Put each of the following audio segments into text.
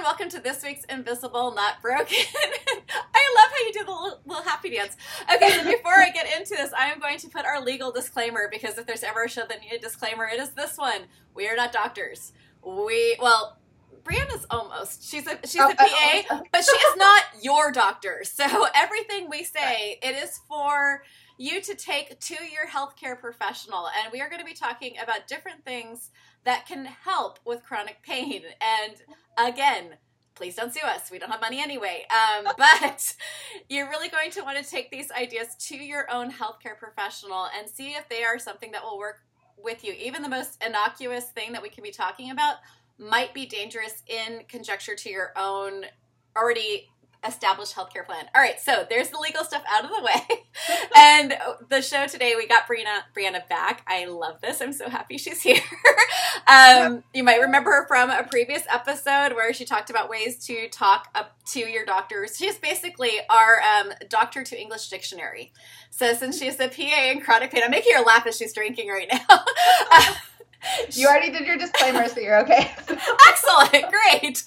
everyone. Welcome to this week's Invisible Not Broken. I love how you do the little, little, happy dance. Okay, so before I get into this, I am going to put our legal disclaimer because if there's ever a show that needed a disclaimer, it is this one. We are not doctors. We, well, Brianna's almost. She's a she's oh, a PA, uh, but she is not your doctor. So everything we say, it is for you to take to your healthcare professional. And we are going to be talking about different things that can help with chronic pain. And again, please don't sue us. We don't have money anyway. Um, but you're really going to want to take these ideas to your own healthcare professional and see if they are something that will work with you. Even the most innocuous thing that we can be talking about might be dangerous in conjecture to your own already established healthcare plan. All right, so there's the legal stuff out of the way. and the show today, we got Brianna, Brianna back. I love this. I'm so happy she's here. um, you might remember her from a previous episode where she talked about ways to talk up to your doctors. She's basically our um, doctor to English dictionary. So since she's a PA in chronic pain, I'm making her laugh as she's drinking right now. you already did your disclaimer, so you're okay. Excellent, great.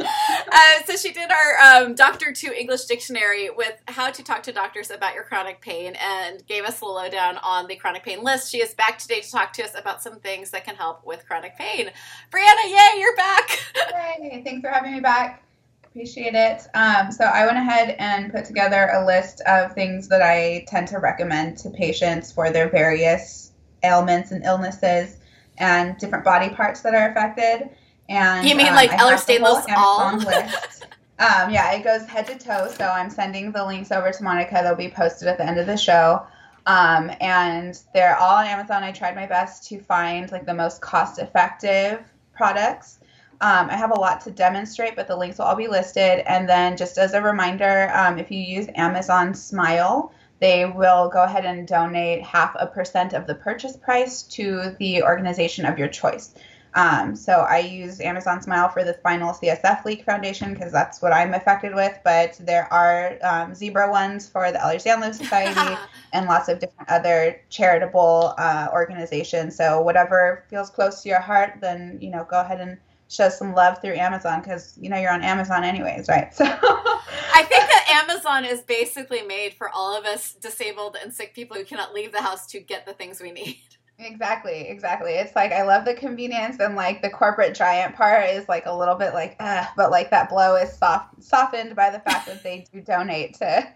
Uh, so she did our um, Doctor to English dictionary with how to talk to doctors about your chronic pain, and gave us a lowdown on the chronic pain list. She is back today to talk to us about some things that can help with chronic pain. Brianna, yay, you're back! Yay! Thanks for having me back. Appreciate it. Um, so I went ahead and put together a list of things that I tend to recommend to patients for their various ailments and illnesses and different body parts that are affected. And you mean um, like Ehlers-Danlos all? list. Um, yeah, it goes head to toe. So I'm sending the links over to Monica. They'll be posted at the end of the show. Um, and they're all on Amazon. I tried my best to find like the most cost-effective products. Um, I have a lot to demonstrate, but the links will all be listed. And then, just as a reminder, um, if you use Amazon Smile, they will go ahead and donate half a percent of the purchase price to the organization of your choice. Um, so I use Amazon Smile for the Spinal CSF Leak Foundation because that's what I'm affected with. But there are um, zebra ones for the Ehlers-Danlos Society and lots of different other charitable uh, organizations. So whatever feels close to your heart, then you know go ahead and show some love through Amazon because you know you're on Amazon anyways, right? So I think that Amazon is basically made for all of us disabled and sick people who cannot leave the house to get the things we need. Exactly, exactly. It's like I love the convenience and like the corporate giant part is like a little bit like uh, but like that blow is soft softened by the fact that they do donate to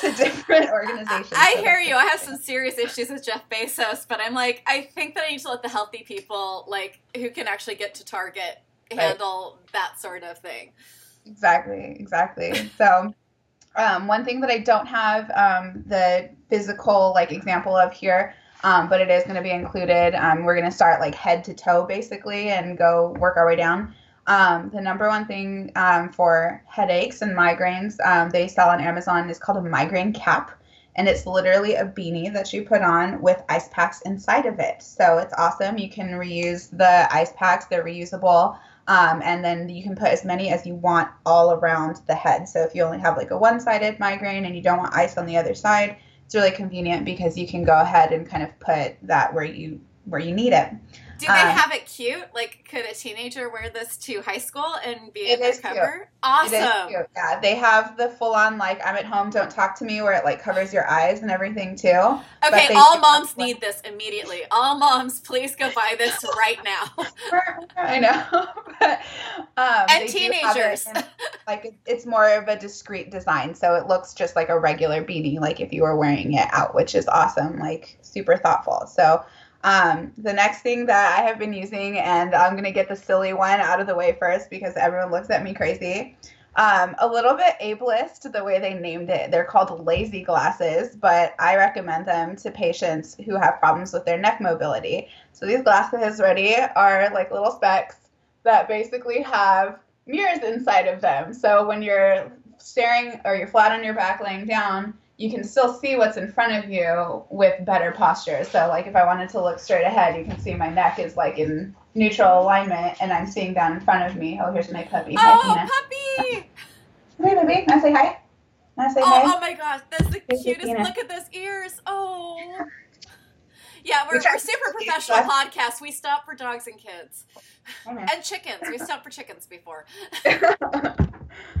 to different organizations. I, I hear you. I have some serious issues with Jeff Bezos, but I'm like I think that I need to let the healthy people like who can actually get to Target handle right. that sort of thing. Exactly, exactly. so, um, one thing that I don't have um, the physical like example of here, um, but it is going to be included. Um, we're going to start like head to toe basically and go work our way down. Um, the number one thing um, for headaches and migraines they sell on Amazon is called a migraine cap and it's literally a beanie that you put on with ice packs inside of it. So it's awesome. You can reuse the ice packs, they're reusable. Um, and then you can put as many as you want all around the head. So if you only have like a one sided migraine and you don't want ice on the other side, it's really convenient because you can go ahead and kind of put that where you where you need it. Do they um, have it cute? Like, could a teenager wear this to high school and be in the cover? Cute. Awesome. Yeah, they have the full on like I'm at home, don't talk to me, where it like covers your eyes and everything too. Okay, all moms need this immediately. All moms, please go buy this right now. I know, but, um, and teenagers. It like it's more of a discreet design, so it looks just like a regular beanie, like if you were wearing it out, which is awesome. Like super thoughtful. So um, the next thing that I have been using, and I'm going to get the silly one out of the way first because everyone looks at me crazy. Um, a little bit ableist the way they named it. They're called lazy glasses, but I recommend them to patients who have problems with their neck mobility. So these glasses, ready, are like little specs that basically have mirrors inside of them. So when you're staring or you're flat on your back laying down, you can still see what's in front of you with better posture. So like if I wanted to look straight ahead, you can see my neck is like in neutral alignment and I'm seeing down in front of me. Oh, here's my puppy. Oh, hi, puppy! Hey, baby. Can I say hi? Can I say oh, hi? Oh my gosh, that's the cutest. Look at those ears. Oh. Yeah, we're, we're super professional podcast. We stop for dogs and kids and chickens. We stopped for chickens before.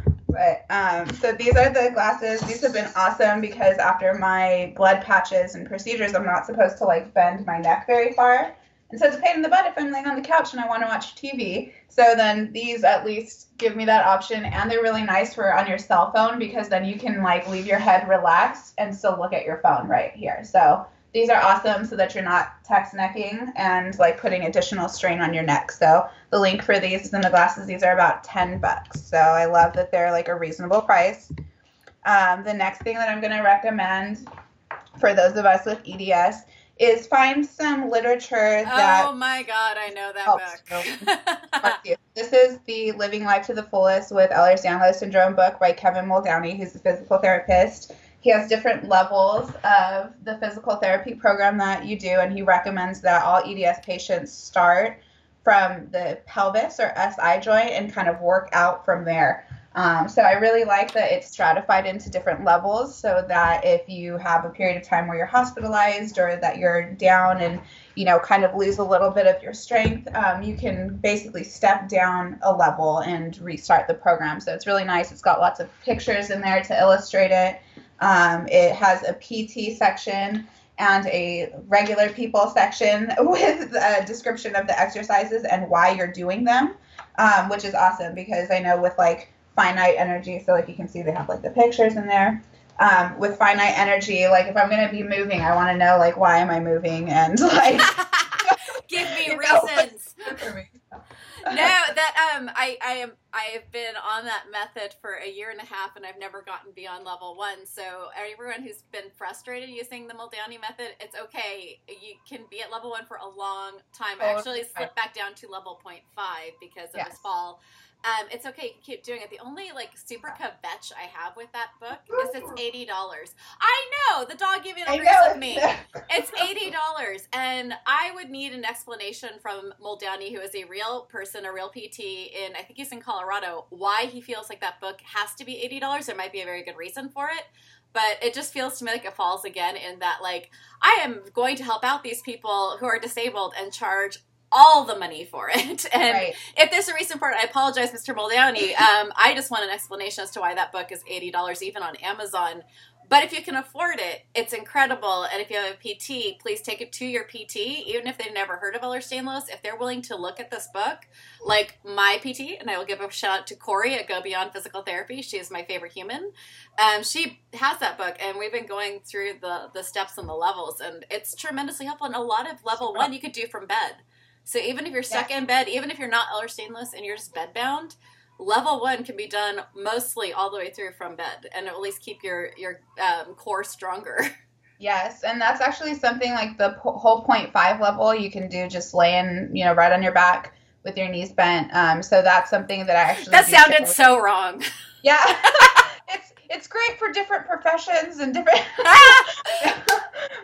but um, so these are the glasses. These have been awesome because after my blood patches and procedures, I'm not supposed to like bend my neck very far. And so it's a pain in the butt if I'm laying on the couch and I want to watch TV. So then these at least give me that option, and they're really nice for on your cell phone because then you can like leave your head relaxed and still look at your phone right here. So these are awesome so that you're not text necking and like putting additional strain on your neck. So the link for these and the glasses, these are about 10 bucks. So I love that they're like a reasonable price. Um, the next thing that I'm going to recommend for those of us with EDS is find some literature that oh my god, I know that book. This is the Living Life to the Fullest with Ehlers-Danlos syndrome book by Kevin Muldowney, who's a physical therapist. He has different levels of the physical therapy program that you do, and he recommends that all EDS patients start from the pelvis or SI joint and kind of work out from there. Um, so I really like that it's stratified into different levels so that if you have a period of time where you're hospitalized or that you're down and you know kind of lose a little bit of your strength, um, you can basically step down a level and restart the program. So it's really nice. It's got lots of pictures in there to illustrate it. Um, it has a PT section and a regular people section with a description of the exercises and why you're doing them, um, which is awesome because I know with like finite energy, so like you can see they have like the pictures in there. Um, with finite energy, like if I'm gonna be moving, I want to know like why am I moving and like Give me You know, reasons. No, that um, I I am I have been on that method for a year and a half, and I've never gotten beyond level one. So everyone who's been frustrated using the Muldowney method, it's okay. You can be at level one for a long time. I Oh, actually slipped back down to level 0.5 because of Yes. this fall. Um, it's okay. You can keep doing it. The only like super kvetch I have with that book is it's eighty dollars. I know the dog gave I agrees know with me. It's eighty dollars, and I would need an explanation from Muldowney, who is a real person, a real PT in I think he's in Colorado, why he feels like that book has to be eighty dollars. There might be a very good reason for it, but it just feels to me like it falls again in that like I am going to help out these people who are disabled and charge all the money for it, and right. if there's a recent part, I apologize, Mr. Muldowney. Um, I just want an explanation as to why that book is eighty dollars, even on Amazon. But if you can afford it, it's incredible. And if you have a PT, please take it to your PT, even if they've never heard of Ehlers-Danlos. If they're willing to look at this book, like my PT, and I will give a shout out to Corey at Go Beyond Physical Therapy. She is my favorite human. Um, she has that book, and we've been going through the the steps and the levels, and it's tremendously helpful. And a lot of level one you could do from bed. So even if you're stuck in bed, even if you're not Ehlers-Danlos and you're just bedbound, level one can be done mostly all the way through from bed, and at least keep your your um, core stronger. Yes, and that's actually something like the po- whole point five level you can do just laying, you know, right on your back with your knees bent. Um, so that's something that I actually that sounded so wrong. yeah. it's great for different professions and different,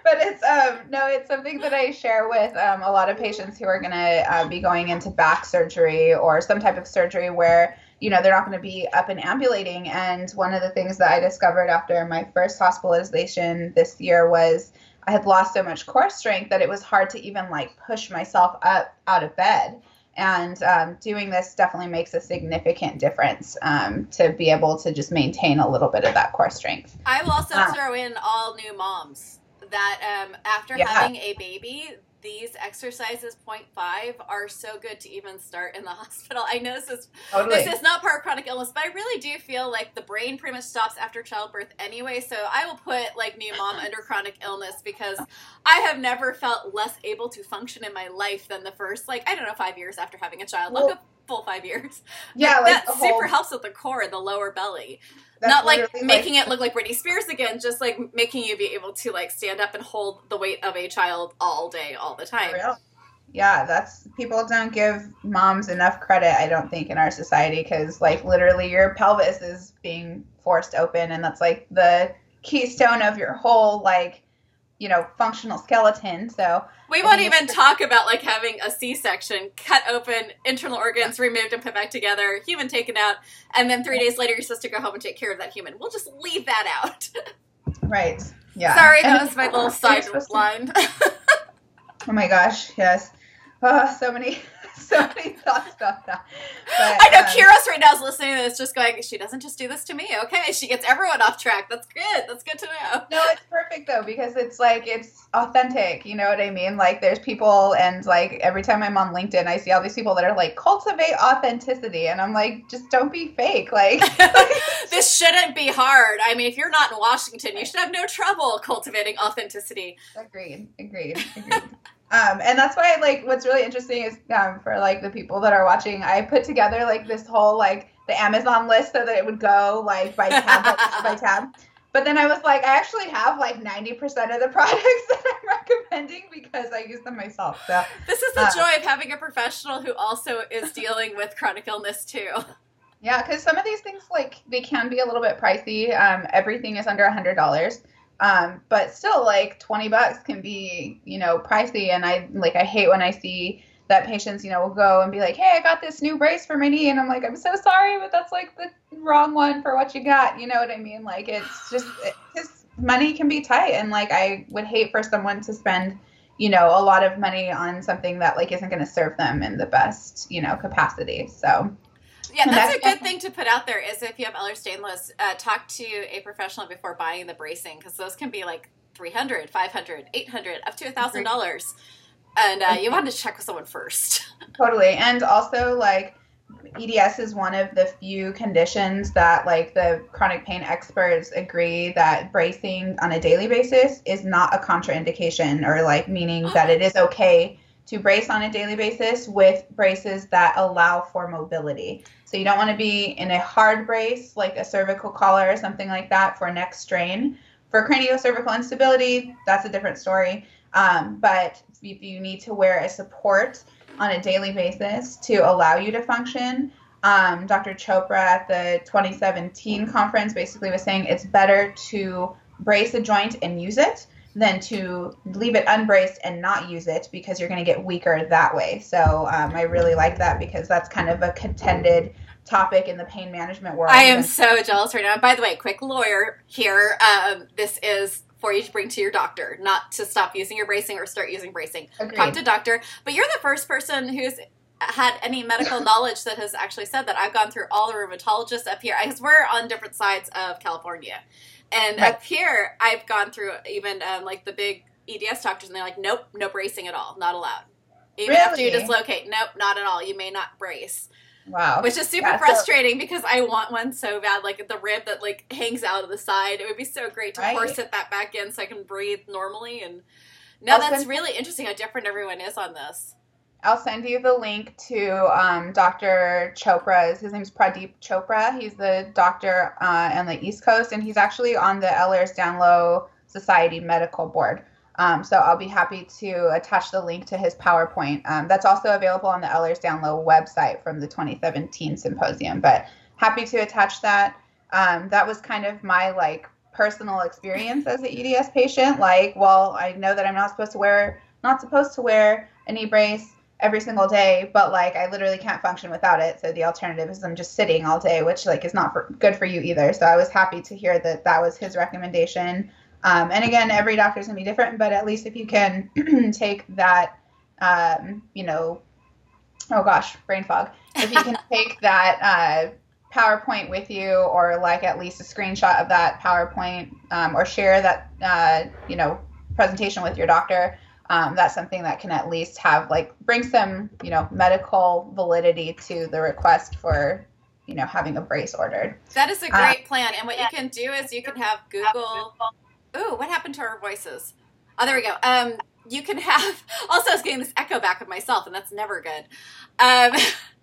but it's um no, it's something that I share with um, a lot of patients who are gonna uh, be going into back surgery or some type of surgery where you know they're not going to be up and ambulating. And one of the things that i discovered after my first hospitalization this year was i had lost so much core strength that it was hard to even like push myself up out of bed and um, doing this definitely makes a significant difference um, to be able to just maintain a little bit of that core strength I will also Ah. throw in all new moms that um, after Yeah. having a baby, these exercises 0.5 are so good to even start in the hospital. I know this is oh, totally This is not part of chronic illness, but I really do feel like the brain pretty much stops after childbirth anyway. So I will put like new mom under chronic illness because I have never felt less able to function in my life than the first like I don't know five years after having a child. Well- full five years. yeah But like that the whole, super helps with the core and the lower belly. that's not like making it look like Britney Spears again, just like making you be able to like stand up and hold the weight of a child all day, all the time. Yeah, that's people don't give moms enough credit, I don't think, in our society because, like, literally your pelvis is being forced open, and that's like the keystone of your whole, like, you know, functional skeleton. So, We won't even talk about like having a C-section, cut open, internal organs removed and put back together, human taken out, and then three days later you're supposed to go home and take care of that human. We'll just leave that out. right. Yeah. Sorry, And that was my little you're supposed to- Oh my gosh, yes. Oh, so many so many thoughts about that. But, I know um, Kiros right now is listening to this, just going, she doesn't just do this to me. Okay, she gets everyone off track. That's good. That's good to know. No, it's perfect though because it's like it's authentic. You know what I mean? Like there's people, and like every time I'm on LinkedIn, I see all these people that are like cultivate authenticity, and I'm like, just don't be fake. Like this shouldn't be hard. I mean, if you're not in Washington, you should have no trouble cultivating authenticity. agreed, agreed, agreed. Um, and that's why like what's really interesting is um, for like the people that are watching, I put together like this whole like the Amazon list so that it would go like by tab by, tab. But then I was like, I actually have like ninety percent of the products that I'm recommending because I use them myself. So This is the Uh. joy of having a professional who also is dealing with chronic illness too. yeah, because some of these things like they can be a little bit pricey. Um, everything is under a hundred dollars. Um, but still like 20 bucks can be, you know, pricey. And I like, I hate when I see that patients, you know, will go and be like, Hey, I got this new brace for my knee. And I'm like, I'm so sorry, but that's like the wrong one for what you got. You know what I mean? Like, it's just, his money can be tight. And like, I would hate for someone to spend, you know, a lot of money on something that like isn't going to serve them in the best, you know, capacity. So, Yeah, that's a good thing to put out there. Is if you have Ehlers-Danlos, uh, talk to a professional before buying the bracing because those can be like 300 500 800 up to a thousand dollars and uh, you want to check with someone first Totally. And also, like, EDS is one of the few conditions that, like, the chronic pain experts agree that bracing on a daily basis is not a contraindication or, like, meaning that it is okay to brace on a daily basis with braces that allow for mobility. So you don't want to be in a hard brace, like a cervical collar or something like that, for neck strain. For craniocervical instability, that's a different story. Um, but if you need to wear a support on a daily basis to allow you to function. Um, Dr. Chopra at the 2017 conference basically was saying it's better to brace a joint and use it than to leave it unbraced and not use it because you're going to get weaker that way. So um, I really like that because that's kind of a contended topic in the pain management world. i am so jealous right now by the way quick lawyer here um, this is for you to bring to your doctor not to stop using your bracing or start using bracing Agreed. talk to doctor but you're the first person who's had any medical knowledge that has actually said that i've gone through all the rheumatologists up here because we're on different sides of california and Right. up here i've gone through even um, like the big eds doctors and they're like nope no bracing at all not allowed even after you dislocate nope not at all you may not brace Wow. which is super Yeah, so- frustrating because I want one so bad, like the rib that like hangs out of the side. It would be so great to Right. corset that back in so I can breathe normally. And no, I'll that's really interesting how different everyone is on this. I'll send you the link to um, Dr. Chopra's. His name's Pradeep Chopra. He's the doctor uh, on the East Coast, and he's actually on the Ehlers-Danlos Society Medical Board. Um, so I'll be happy to attach the link to his PowerPoint. Um, that's also available on the Ehlers-Danlos website from the 2017 symposium. But happy to attach that. Um, that was kind of my like personal experience as an EDS patient. Like, well, I know that I'm not supposed to wear not supposed to wear a knee brace every single day, but like I literally can't function without it. So the alternative is I'm just sitting all day, which like is not for, good for you either. So I was happy to hear that that was his recommendation. Um, and again, every doctor's gonna be different, but at least if you can take that, um, you know, oh gosh, brain fog. If you can take that uh, PowerPoint with you, or like at least a screenshot of that PowerPoint, um, or share that, uh, you know, presentation with your doctor um, that's something that can at least have like bring some you know medical validity to the request for you know having a brace ordered That is a Uh, great plan. And what you can do is you can have Google. Ooh, what happened to our voices? Oh, there we go. Um, you can have. Also, I was getting this echo back of myself, and that's never good. Um,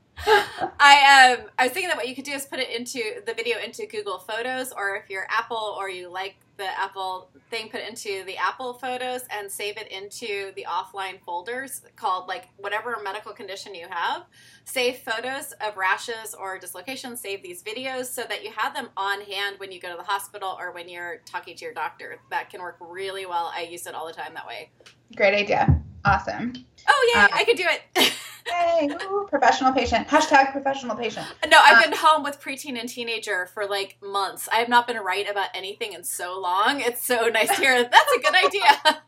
um I was thinking that what you could do is put it into the video into Google Photos, or if you're Apple or you like the Apple thing, put it into the Apple Photos and save it into the offline folders called like whatever medical condition you have. Save photos of rashes or dislocations. Save these videos so that you have them on hand when you go to the hospital or when you're talking to your doctor. That can work really well. I use it all the time that way. great idea awesome Oh yeah, Uh, I could do it. Yay, woo, professional patient hashtag professional patient No, I've Uh, been home with preteen and teenager for like months. I have not been right about anything in so long. It's so nice to hear. That's a good idea.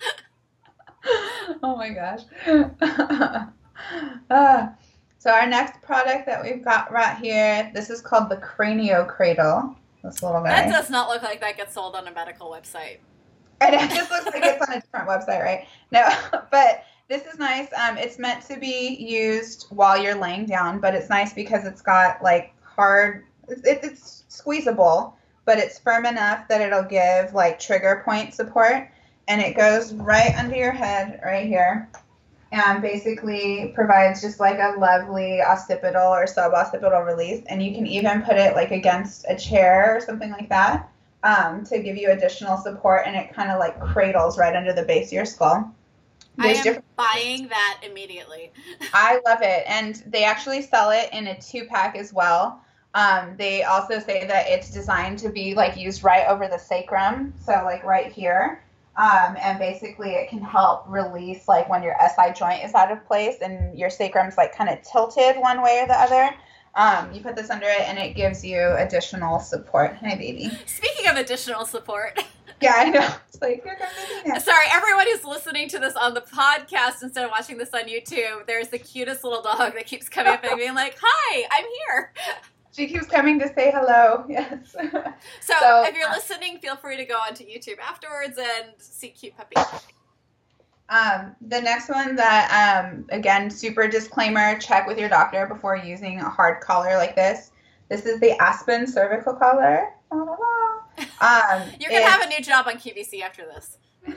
oh my gosh. uh, so our next product that we've got right here, this is called the Cranio Cradle. This little guy. That does not look like that gets sold on a medical website. It just looks like it's on a different website, right? No, but this is nice. Um, it's meant to be used while you're laying down, but it's nice because it's got like hard. It's, it's squeezable, but it's firm enough that it'll give like trigger point support, and it goes right under your head, right here, and basically provides just like a lovely occipital or suboccipital release. And you can even put it like against a chair or something like that um, to give you additional support, and it kind of like cradles right under the base of your skull. There's I am buying that immediately. I love it, and they actually sell it in a two pack as well. Um, they also say that it's designed to be like used right over the sacrum, so like right here. Um, and basically, it can help release like when your SI joint is out of place and your sacrum's like kind of tilted one way or the other. Um, you put this under it, and it gives you additional support. Hi, baby. Speaking of additional support. Yeah, I know. It's like, Sorry, everyone who's listening to this on the podcast instead of watching this on YouTube, there's the cutest little dog that keeps coming up and being like, Hi, I'm here. She keeps coming to say hello. Yes. So, so if you're uh, listening, feel free to go onto YouTube afterwards and see cute puppy. Um, the next one that um, again, super disclaimer: check with your doctor before using a hard collar like this. This is the Aspen cervical collar. Um, You're gonna have a new job on QVC after this.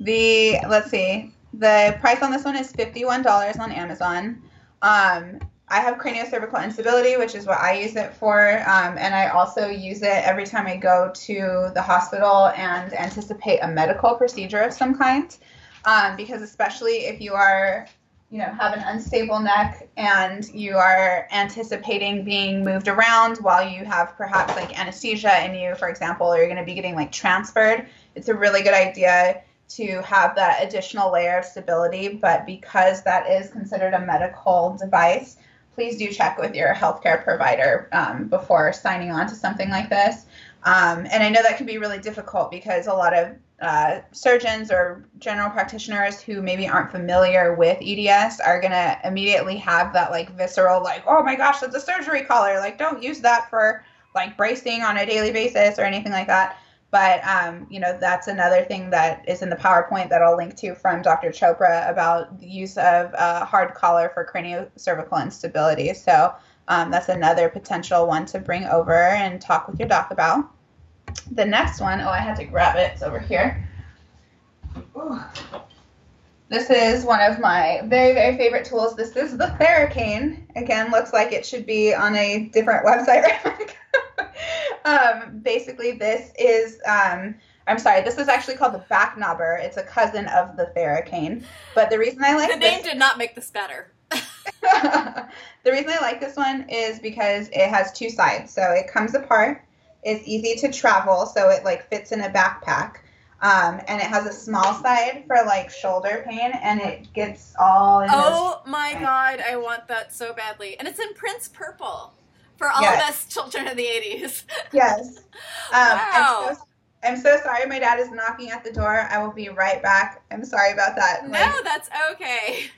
the let's see, the price on this one is fifty one dollars on Amazon. Um, I have craniocervical instability, which is what I use it for, um, and I also use it every time I go to the hospital and anticipate a medical procedure of some kind. Um, because especially if you are you know have an unstable neck and you are anticipating being moved around while you have perhaps like anesthesia in you for example or you're going to be getting like transferred it's a really good idea to have that additional layer of stability but because that is considered a medical device please do check with your healthcare provider um, before signing on to something like this um, and i know that can be really difficult because a lot of uh, surgeons or general practitioners who maybe aren't familiar with EDS are going to immediately have that like visceral, like, oh my gosh, that's a surgery collar. Like, don't use that for like bracing on a daily basis or anything like that. But, um, you know, that's another thing that is in the PowerPoint that I'll link to from Dr. Chopra about the use of a hard collar for craniocervical instability. So um, that's another potential one to bring over and talk with your doc about. The next one, oh, I had to grab it. It's over here. This is one of my very, very favorite tools. This is the Theracane. Again, looks like it should be on a different website. um, basically, this is, um, I'm sorry, this is actually called the Backnobber. It's a cousin of the Theracane. But the reason I like The name did not make this better. the reason I like this one is because it has two sides. So it comes apart It's easy to travel, so it like fits in a backpack. Um, and it has a small side for like shoulder pain, and it gets all. oh my god, I want that so badly, and it's in Prince Purple for all yes. of us children of the '80s. yes. Um, wow. I'm so, I'm so sorry. My dad is knocking at the door. I will be right back. I'm sorry about that. No, like, that's okay.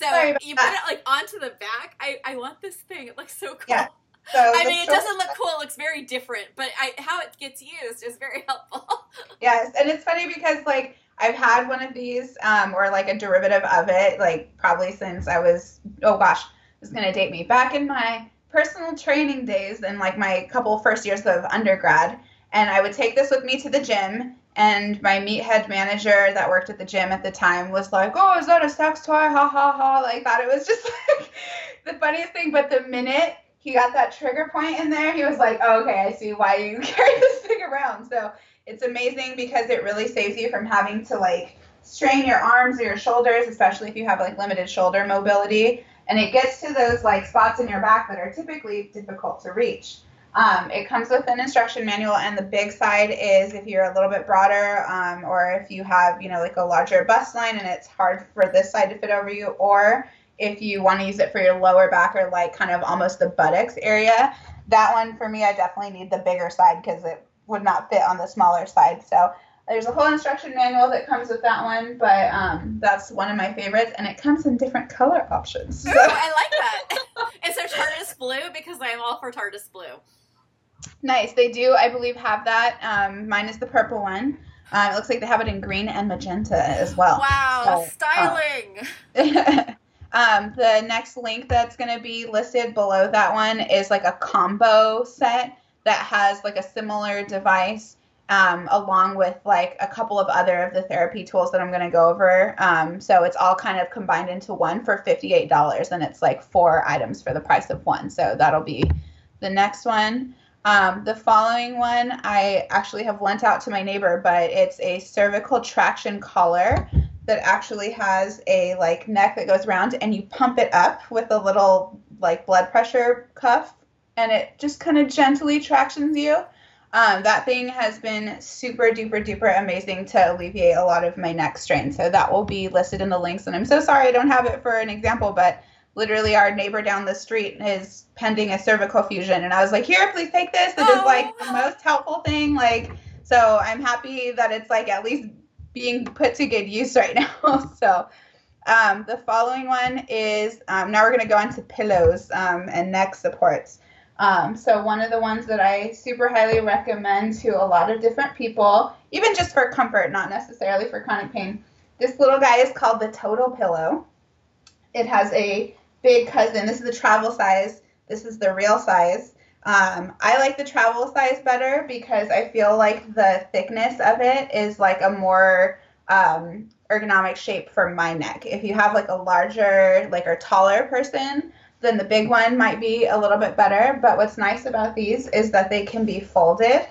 So you put it like onto the back. I, I want this thing. It looks so cool. Yeah. So I mean, it doesn't look cool. It looks very different, but I, how it gets used is very helpful. yes, and it's funny because like I've had one of these, um, or like a derivative of it, like probably since I was oh gosh, it's gonna date me back in my personal training days and like my couple first years of undergrad, and I would take this with me to the gym. And my meathead manager that worked at the gym at the time was like, "Oh, is that a sex toy? Ha ha ha!" Like thought it was just like the funniest thing. But the minute he got that trigger point in there. He was like, oh, okay, I see why you carry this thing around. So it's amazing because it really saves you from having to like strain your arms or your shoulders, especially if you have like limited shoulder mobility. And it gets to those like spots in your back that are typically difficult to reach. Um, it comes with an instruction manual, and the big side is if you're a little bit broader, um, or if you have, you know, like a larger bust line and it's hard for this side to fit over you, or if you want to use it for your lower back or like kind of almost the buttocks area. That one for me, I definitely need the bigger side because it would not fit on the smaller side. So There's a whole instruction manual that comes with that one, but um, that's one of my favorites, and it comes in different color options. Ooh, I like that. Is there TARDIS blue? Because I am all for TARDIS blue. Nice. They do, I believe, have that. Um, mine is the purple one. Uh, it looks like they have it in green and magenta as well. Wow, so, styling. Uh, um, the next link that's going to be listed below that one is like a combo set that has like a similar device um, along with like a couple of other of the therapy tools that I'm going to go over. Um, so it's all kind of combined into one for $58, and it's like four items for the price of one. So that'll be the next one. Um, the following one I actually have lent out to my neighbor, but it's a cervical traction collar that actually has a like neck that goes around, and you pump it up with a little like blood pressure cuff, and it just kind of gently tractions you. Um, that thing has been super duper duper amazing to alleviate a lot of my neck strain. So that will be listed in the links. And I'm so sorry I don't have it for an example, but literally our neighbor down the street is pending a cervical fusion. And I was like, here, please take this. It oh. is like the most helpful thing. Like, so I'm happy that it's like at least being put to good use right now. so um, the following one is um, now we're going to go into pillows um, and neck supports. Um, so one of the ones that I super highly recommend to a lot of different people, even just for comfort, not necessarily for chronic pain. This little guy is called the Total Pillow. It has a big cousin. This is the travel size. This is the real size. Um, I like the travel size better because I feel like the thickness of it is like a more um, ergonomic shape for my neck. If you have like a larger, like a taller person, then the big one might be a little bit better. But what's nice about these is that they can be folded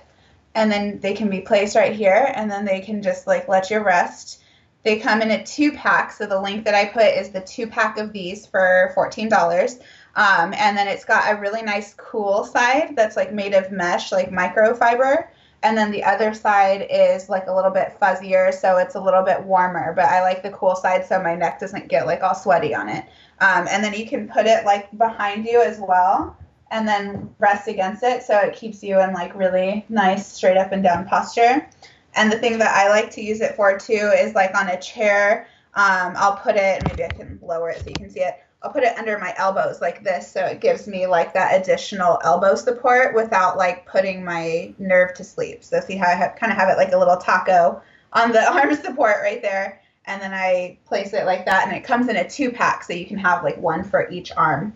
and then they can be placed right here and then they can just like let you rest. They come in a two pack. So the link that I put is the two pack of these for $14. Um, and then it's got a really nice cool side that's like made of mesh, like microfiber. And then the other side is like a little bit fuzzier, so it's a little bit warmer. But I like the cool side so my neck doesn't get like all sweaty on it. Um, and then you can put it like behind you as well and then rest against it so it keeps you in like really nice straight up and down posture. And the thing that I like to use it for too is like on a chair. Um, I'll put it, maybe I can lower it so you can see it. I'll put it under my elbows like this so it gives me like that additional elbow support without like putting my nerve to sleep. So see how I have, kind of have it like a little taco on the arm support right there and then I place it like that, and it comes in a two pack, so you can have like one for each arm.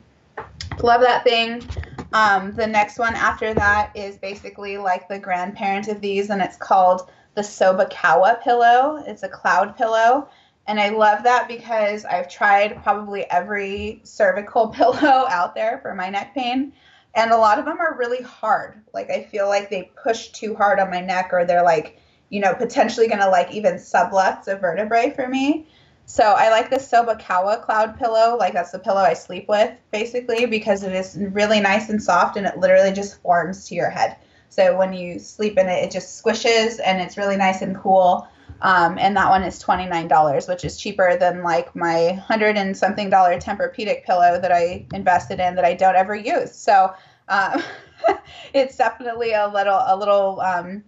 Love that thing. Um, the next one after that is basically like the grandparent of these, and it's called the Sobakawa pillow. It's a cloud pillow. And I love that because I've tried probably every cervical pillow out there for my neck pain. And a lot of them are really hard. Like I feel like they push too hard on my neck or they're like you know, potentially going to like even sublux a vertebrae for me. So I like the Sobakawa cloud pillow. Like that's the pillow I sleep with basically because it is really nice and soft and it literally just forms to your head. So when you sleep in it, it just squishes and it's really nice and cool. Um, and that one is $29, which is cheaper than like my hundred and something dollar Tempur-Pedic pillow that I invested in that I don't ever use. So um, it's definitely a little, a little, um,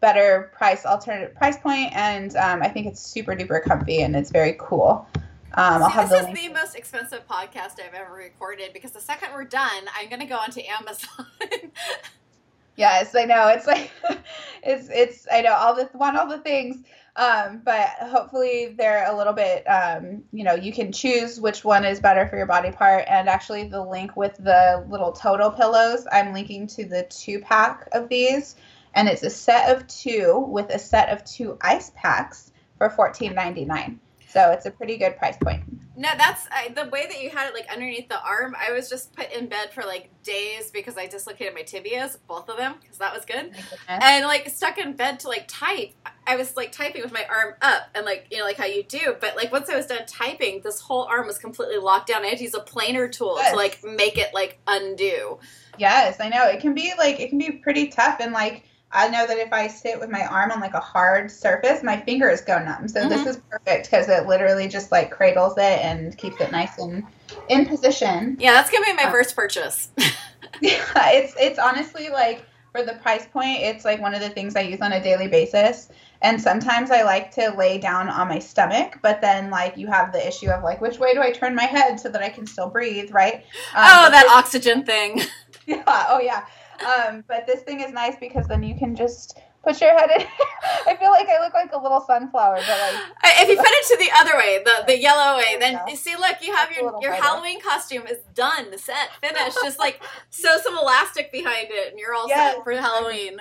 better price alternative price point and um, i think it's super duper comfy and it's very cool um, have this the is the most expensive podcast I've ever recorded because the second we're done, I'm going to go onto Amazon. yes, I know. It's like it's it's I know all the want all the things, um, but hopefully they're a little bit. Um, you know, you can choose which one is better for your body part. And actually, the link with the little total pillows, I'm linking to the two pack of these and it's a set of two with a set of two ice packs for $14.99. So it's a pretty good price point. No, that's I, the way that you had it, like underneath the arm. I was just put in bed for like days because I dislocated my tibias, both of them, because that was good. And like stuck in bed to like type. I was like typing with my arm up, and like you know, like how you do. But like once I was done typing, this whole arm was completely locked down. I had to use a planer tool yes. to like make it like undo. Yes, I know it can be like it can be pretty tough, and like I know that if I sit with my arm on like a hard surface, my fingers go numb. So mm-hmm. this is perfect because it literally just like cradles it and keeps it nice and in position. Yeah, that's gonna be my uh, first purchase. yeah, it's it's honestly like for the price point, it's like one of the things I use on a daily basis. And sometimes I like to lay down on my stomach, but then like you have the issue of like which way do I turn my head so that I can still breathe, right? Um, oh, that oxygen thing. Yeah. Oh yeah. Um, but this thing is nice because then you can just put your head in. I feel like I look like a little sunflower, but like if you put it to the other way, the the yellow way, then you see, look, you have That's your your Halloween costume is done, set, finished. Just like sew some elastic behind it, and you're all yes. set for Halloween.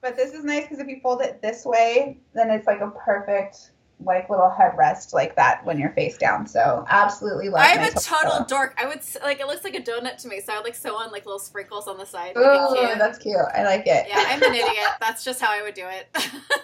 But this is nice because if you fold it this way, then it's like a perfect like little headrest like that when you're face down. So absolutely love. I'm a total pillow. dork. I would like it looks like a donut to me, so I would like sew on like little sprinkles on the side. Oh, that's cute. I like it. Yeah, I'm an idiot. That's just how I would do it.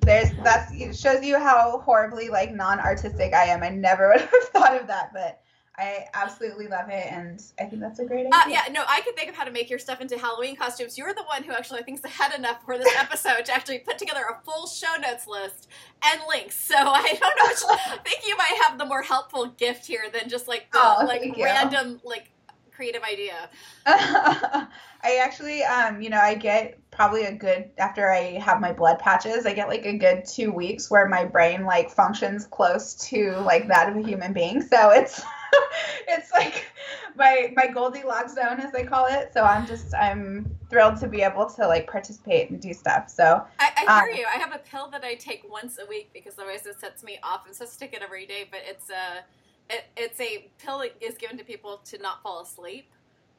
There's that's it shows you how horribly like non-artistic I am. I never would have thought of that, but I absolutely love it, and I think that's a great uh, idea. Uh, yeah, no, I could think of how to make your stuff into Halloween costumes. You're the one who actually I think is ahead enough for this episode to actually put together a full show notes list and links. So I don't know. Which, I think you might have the more helpful gift here than just like the oh, like random like creative idea. I actually, um, you know, I get probably a good after I have my blood patches, I get like a good two weeks where my brain like functions close to like that of a human being. So it's it's like my my Goldilocks zone, as they call it. So I'm just I'm thrilled to be able to like participate and do stuff. So I, I hear um, you. I have a pill that I take once a week because otherwise it sets me off. and so to take it every day, but it's a it, it's a pill that is given to people to not fall asleep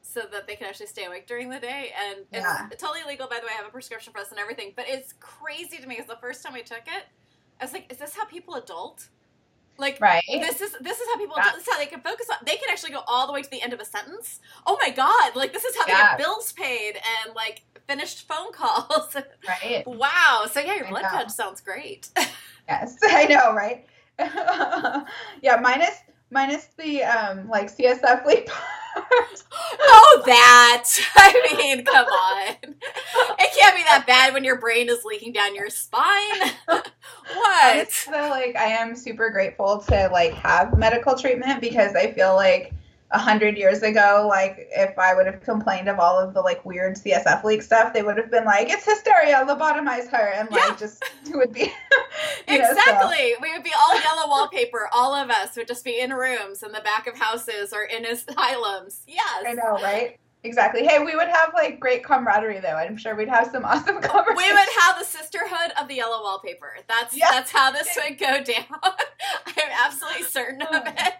so that they can actually stay awake during the day. And it's yeah. totally legal, by the way. I have a prescription for this and everything. But it's crazy to me because the first time I took it, I was like, is this how people adult? Like right. this is this is how people this is how they can focus on they can actually go all the way to the end of a sentence. Oh my god, like this is how yeah. they get bills paid and like finished phone calls. Right. wow. So yeah, your blood patch sounds great. yes, I know, right? yeah, minus minus the um like CSF leak. Oh, that! I mean, come on. It can't be that bad when your brain is leaking down your spine. what? So, like, I am super grateful to like have medical treatment because I feel like a hundred years ago, like if I would have complained of all of the like weird CSF leak stuff, they would have been like, "It's hysteria, lobotomize her," and like yeah. just it would be exactly. So. We would be all yellow wallpaper. All of us would just be in rooms in the back of houses or in asylums. Yes, I know, right? Exactly. Hey, we would have like great camaraderie though. I'm sure we'd have some awesome conversations. We would have the sisterhood of the yellow wallpaper. That's that's how this would go down. I'm absolutely certain of it.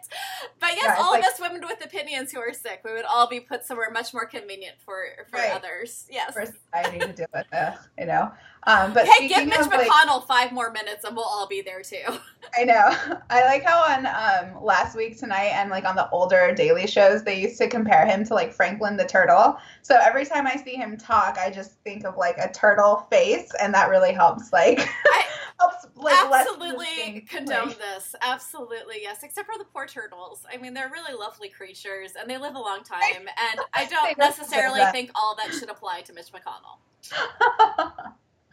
But yes, yeah, all like, of us women with opinions who are sick, we would all be put somewhere much more convenient for for right. others. Yes. For society to deal with, uh, you know. Um, but hey, give Mitch McConnell like, five more minutes, and we'll all be there too. I know. I like how on um, last week tonight and like on the older Daily shows, they used to compare him to like Franklin the turtle. So every time I see him talk, I just think of like a turtle face, and that really helps. Like, I helps like absolutely condone like, this. Absolutely, yes. Except for the poor turtles. I mean, they're really lovely creatures, and they live a long time. and I don't necessarily think all that should apply to Mitch McConnell.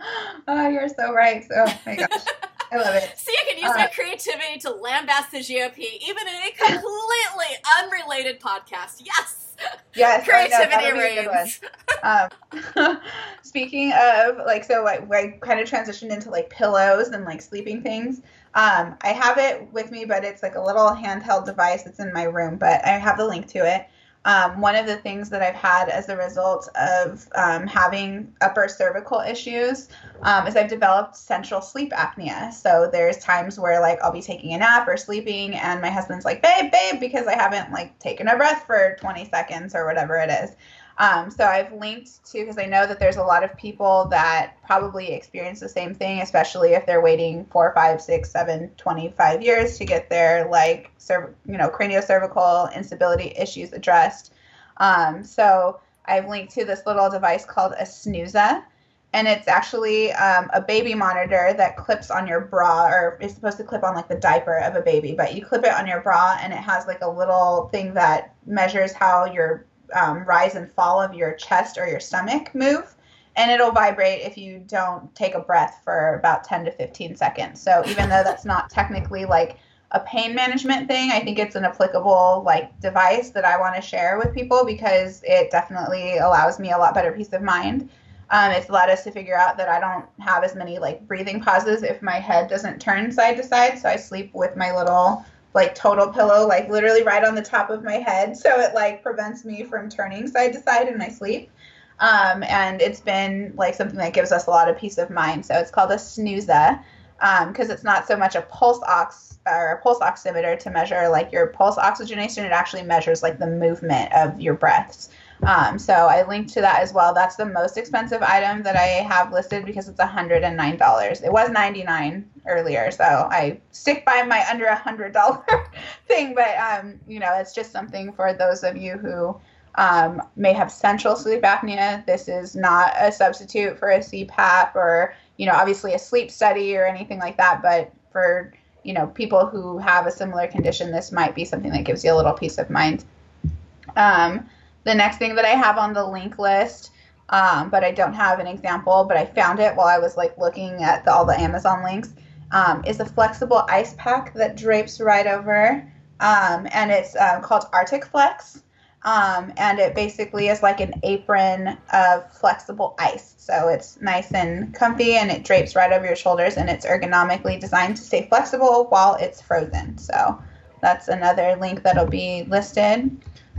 oh, you're so right. Oh my gosh. I love it. See, I can use uh, my creativity to lambast the GOP, even in a completely unrelated podcast. Yes. Yes. Creativity reigns. Um, speaking of like, so I, I kind of transitioned into like pillows and like sleeping things. Um, I have it with me, but it's like a little handheld device. that's in my room, but I have the link to it. Um, one of the things that I've had as a result of um, having upper cervical issues um, is I've developed central sleep apnea. So there's times where like I'll be taking a nap or sleeping, and my husband's like, "Babe, babe," because I haven't like taken a breath for 20 seconds or whatever it is. Um, so I've linked to because I know that there's a lot of people that probably experience the same thing, especially if they're waiting four, five, six, seven, 25 years to get their like, you know, craniocervical instability issues addressed. Um, so I've linked to this little device called a Snuza, and it's actually um, a baby monitor that clips on your bra, or is supposed to clip on like the diaper of a baby, but you clip it on your bra, and it has like a little thing that measures how your um, rise and fall of your chest or your stomach move and it'll vibrate if you don't take a breath for about 10 to 15 seconds. So even though that's not technically like a pain management thing, I think it's an applicable like device that I want to share with people because it definitely allows me a lot better peace of mind. Um, it's allowed us to figure out that I don't have as many like breathing pauses if my head doesn't turn side to side. So I sleep with my little like total pillow like literally right on the top of my head. So it like prevents me from turning. Side to side in my sleep. Um, and it's been like something that gives us a lot of peace of mind. So it's called a Snuza because um, it's not so much a pulse ox or a pulse oximeter to measure like your pulse oxygenation. It actually measures like the movement of your breaths um, so I linked to that as well. That's the most expensive item that I have listed because it's $109. It was 99 earlier, so I stick by my under $100 thing. But um, you know, it's just something for those of you who um, may have central sleep apnea. This is not a substitute for a CPAP or you know, obviously a sleep study or anything like that. But for you know, people who have a similar condition, this might be something that gives you a little peace of mind. Um, the next thing that I have on the link list, um, but I don't have an example, but I found it while I was like looking at the, all the Amazon links, um, is a flexible ice pack that drapes right over, um, and it's uh, called Arctic Flex. Um, and it basically is like an apron of flexible ice. So it's nice and comfy and it drapes right over your shoulders and it's ergonomically designed to stay flexible while it's frozen. So that's another link that'll be listed.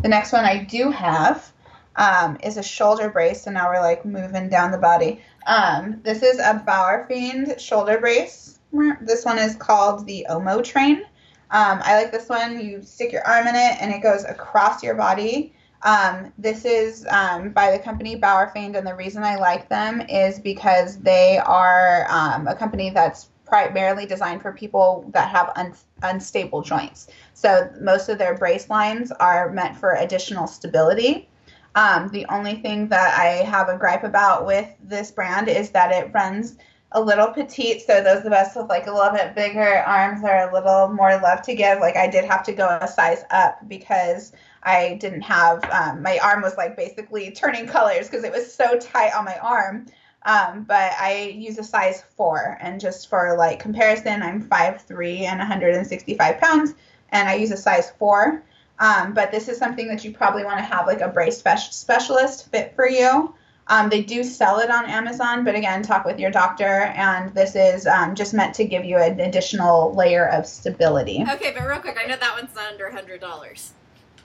The next one I do have um, is a shoulder brace. So now we're like moving down the body. Um, this is a Bauerfeind shoulder brace. This one is called the Omo Train. Um, I like this one. You stick your arm in it and it goes across your body. Um, this is um, by the company Bauerfeind, and the reason I like them is because they are um, a company that's primarily designed for people that have un- unstable joints. So most of their brace lines are meant for additional stability. Um, the only thing that I have a gripe about with this brand is that it runs a little petite. So those of us with like a little bit bigger arms are a little more love to give. Like I did have to go a size up because I didn't have um, my arm was like basically turning colors because it was so tight on my arm. Um, but I use a size four, and just for like comparison, I'm 5'3 and 165 pounds, and I use a size four. Um, but this is something that you probably want to have like a brace spe- specialist fit for you. Um, they do sell it on Amazon, but again, talk with your doctor. And this is um, just meant to give you an additional layer of stability. Okay, but real quick, I know that one's not under hundred dollars.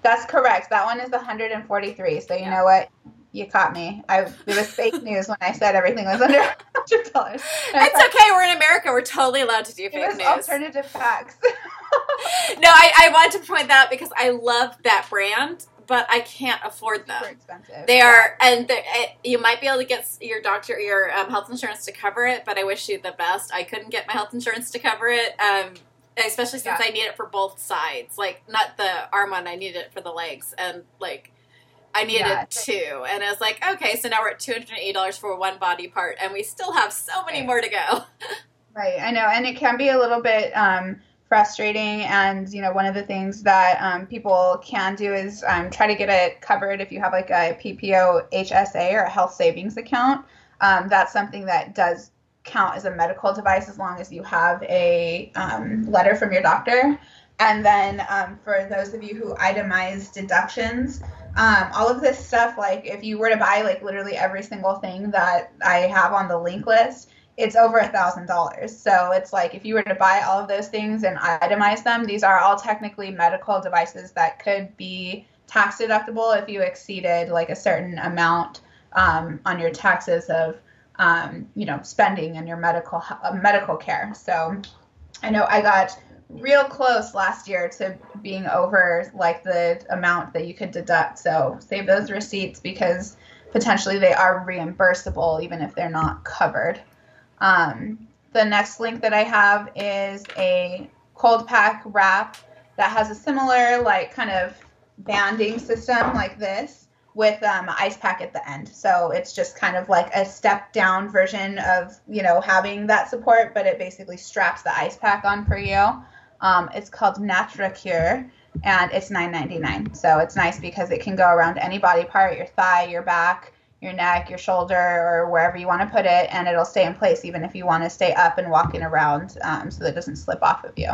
That's correct. That one is 143. So you yeah. know what? You caught me. I it was fake news when I said everything was under hundred dollars. It's okay. We're in America. We're totally allowed to do fake news. Alternative facts. no, I, I want to point that out because I love that brand, but I can't afford them. Super expensive. They are, and it, you might be able to get your doctor, your um, health insurance to cover it. But I wish you the best. I couldn't get my health insurance to cover it. Um, especially since yeah. I need it for both sides. Like not the arm one, I need it for the legs, and like I needed yeah. two. And I was like, okay, so now we're at $280 for one body part, and we still have so many right. more to go. right, I know. And it can be a little bit um, frustrating. And, you know, one of the things that um, people can do is um, try to get it covered if you have like a PPO HSA or a health savings account. Um, that's something that does count as a medical device as long as you have a um, letter from your doctor. And then um, for those of you who itemize deductions, um, all of this stuff, like if you were to buy like literally every single thing that I have on the link list, it's over a thousand dollars. So it's like if you were to buy all of those things and itemize them, these are all technically medical devices that could be tax deductible if you exceeded like a certain amount um, on your taxes of um, you know spending and your medical uh, medical care. So I know I got real close last year to being over like the amount that you could deduct. So save those receipts because potentially they are reimbursable even if they're not covered. Um, the next link that I have is a cold pack wrap that has a similar like kind of banding system like this with um, ice pack at the end. So it's just kind of like a step down version of you know having that support, but it basically straps the ice pack on for you. Um, it's called NatraCure and it's $9.99. So it's nice because it can go around any body part, your thigh, your back, your neck, your shoulder, or wherever you want to put it, and it'll stay in place even if you want to stay up and walking around um, so that it doesn't slip off of you.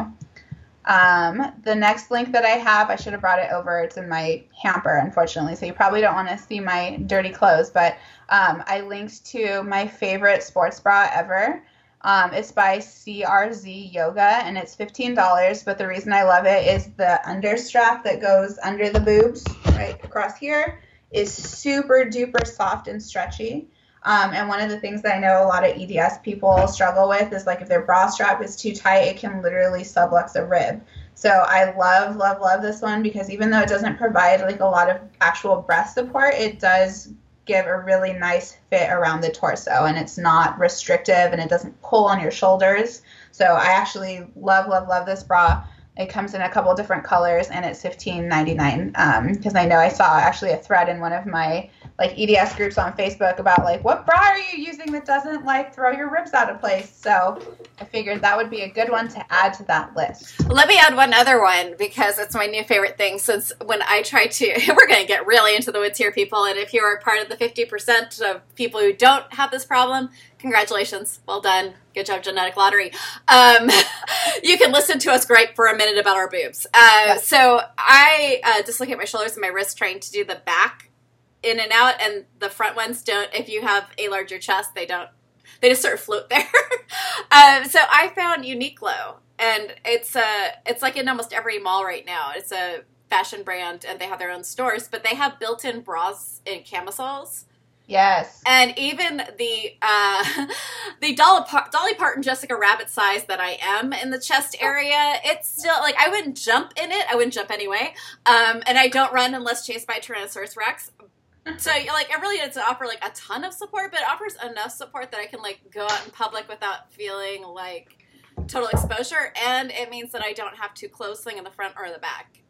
Um, the next link that I have, I should have brought it over. It's in my hamper, unfortunately, so you probably don't want to see my dirty clothes. But um, I linked to my favorite sports bra ever. Um, it's by CRZ Yoga, and it's fifteen dollars. But the reason I love it is the understrap that goes under the boobs, right across here, is super duper soft and stretchy. Um, and one of the things that I know a lot of EDS people struggle with is like if their bra strap is too tight, it can literally sublux a rib. So I love, love, love this one because even though it doesn't provide like a lot of actual breast support, it does give a really nice fit around the torso and it's not restrictive and it doesn't pull on your shoulders. So I actually love, love, love this bra. It comes in a couple different colors and it's $15.99 because um, I know I saw actually a thread in one of my like EDS groups on Facebook about like what bra are you using that doesn't like throw your ribs out of place. So I figured that would be a good one to add to that list. Let me add one other one because it's my new favorite thing. Since when I try to, we're going to get really into the woods here, people. And if you are part of the fifty percent of people who don't have this problem, congratulations, well done, good job, genetic lottery. Um, you can listen to us gripe for a minute about our boobs. Uh, yes. So I uh, just look at my shoulders and my wrists, trying to do the back in and out, and the front ones don't. If you have a larger chest, they don't. They just sort of float there. um, so I found Uniqlo, and it's a it's like in almost every mall right now. It's a fashion brand, and they have their own stores, but they have built-in bras and camisoles. Yes. And even the uh, the Dolly, Dolly Parton Jessica Rabbit size that I am in the chest area, it's still like I wouldn't jump in it. I wouldn't jump anyway. Um, and I don't run unless chased by Tyrannosaurus Rex so like it really doesn't offer like a ton of support, but it offers enough support that I can like go out in public without feeling like total exposure, and it means that I don't have to close thing in the front or the back.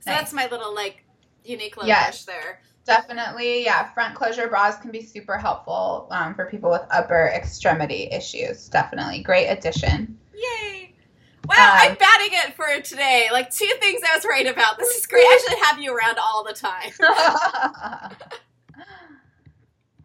So nice. that's my little like unique little yes. there. Definitely, yeah. Front closure bras can be super helpful um, for people with upper extremity issues. Definitely, great addition. Yay! Wow, um, I'm batting it for today. Like two things I was right about. This is great. I should have you around all the time.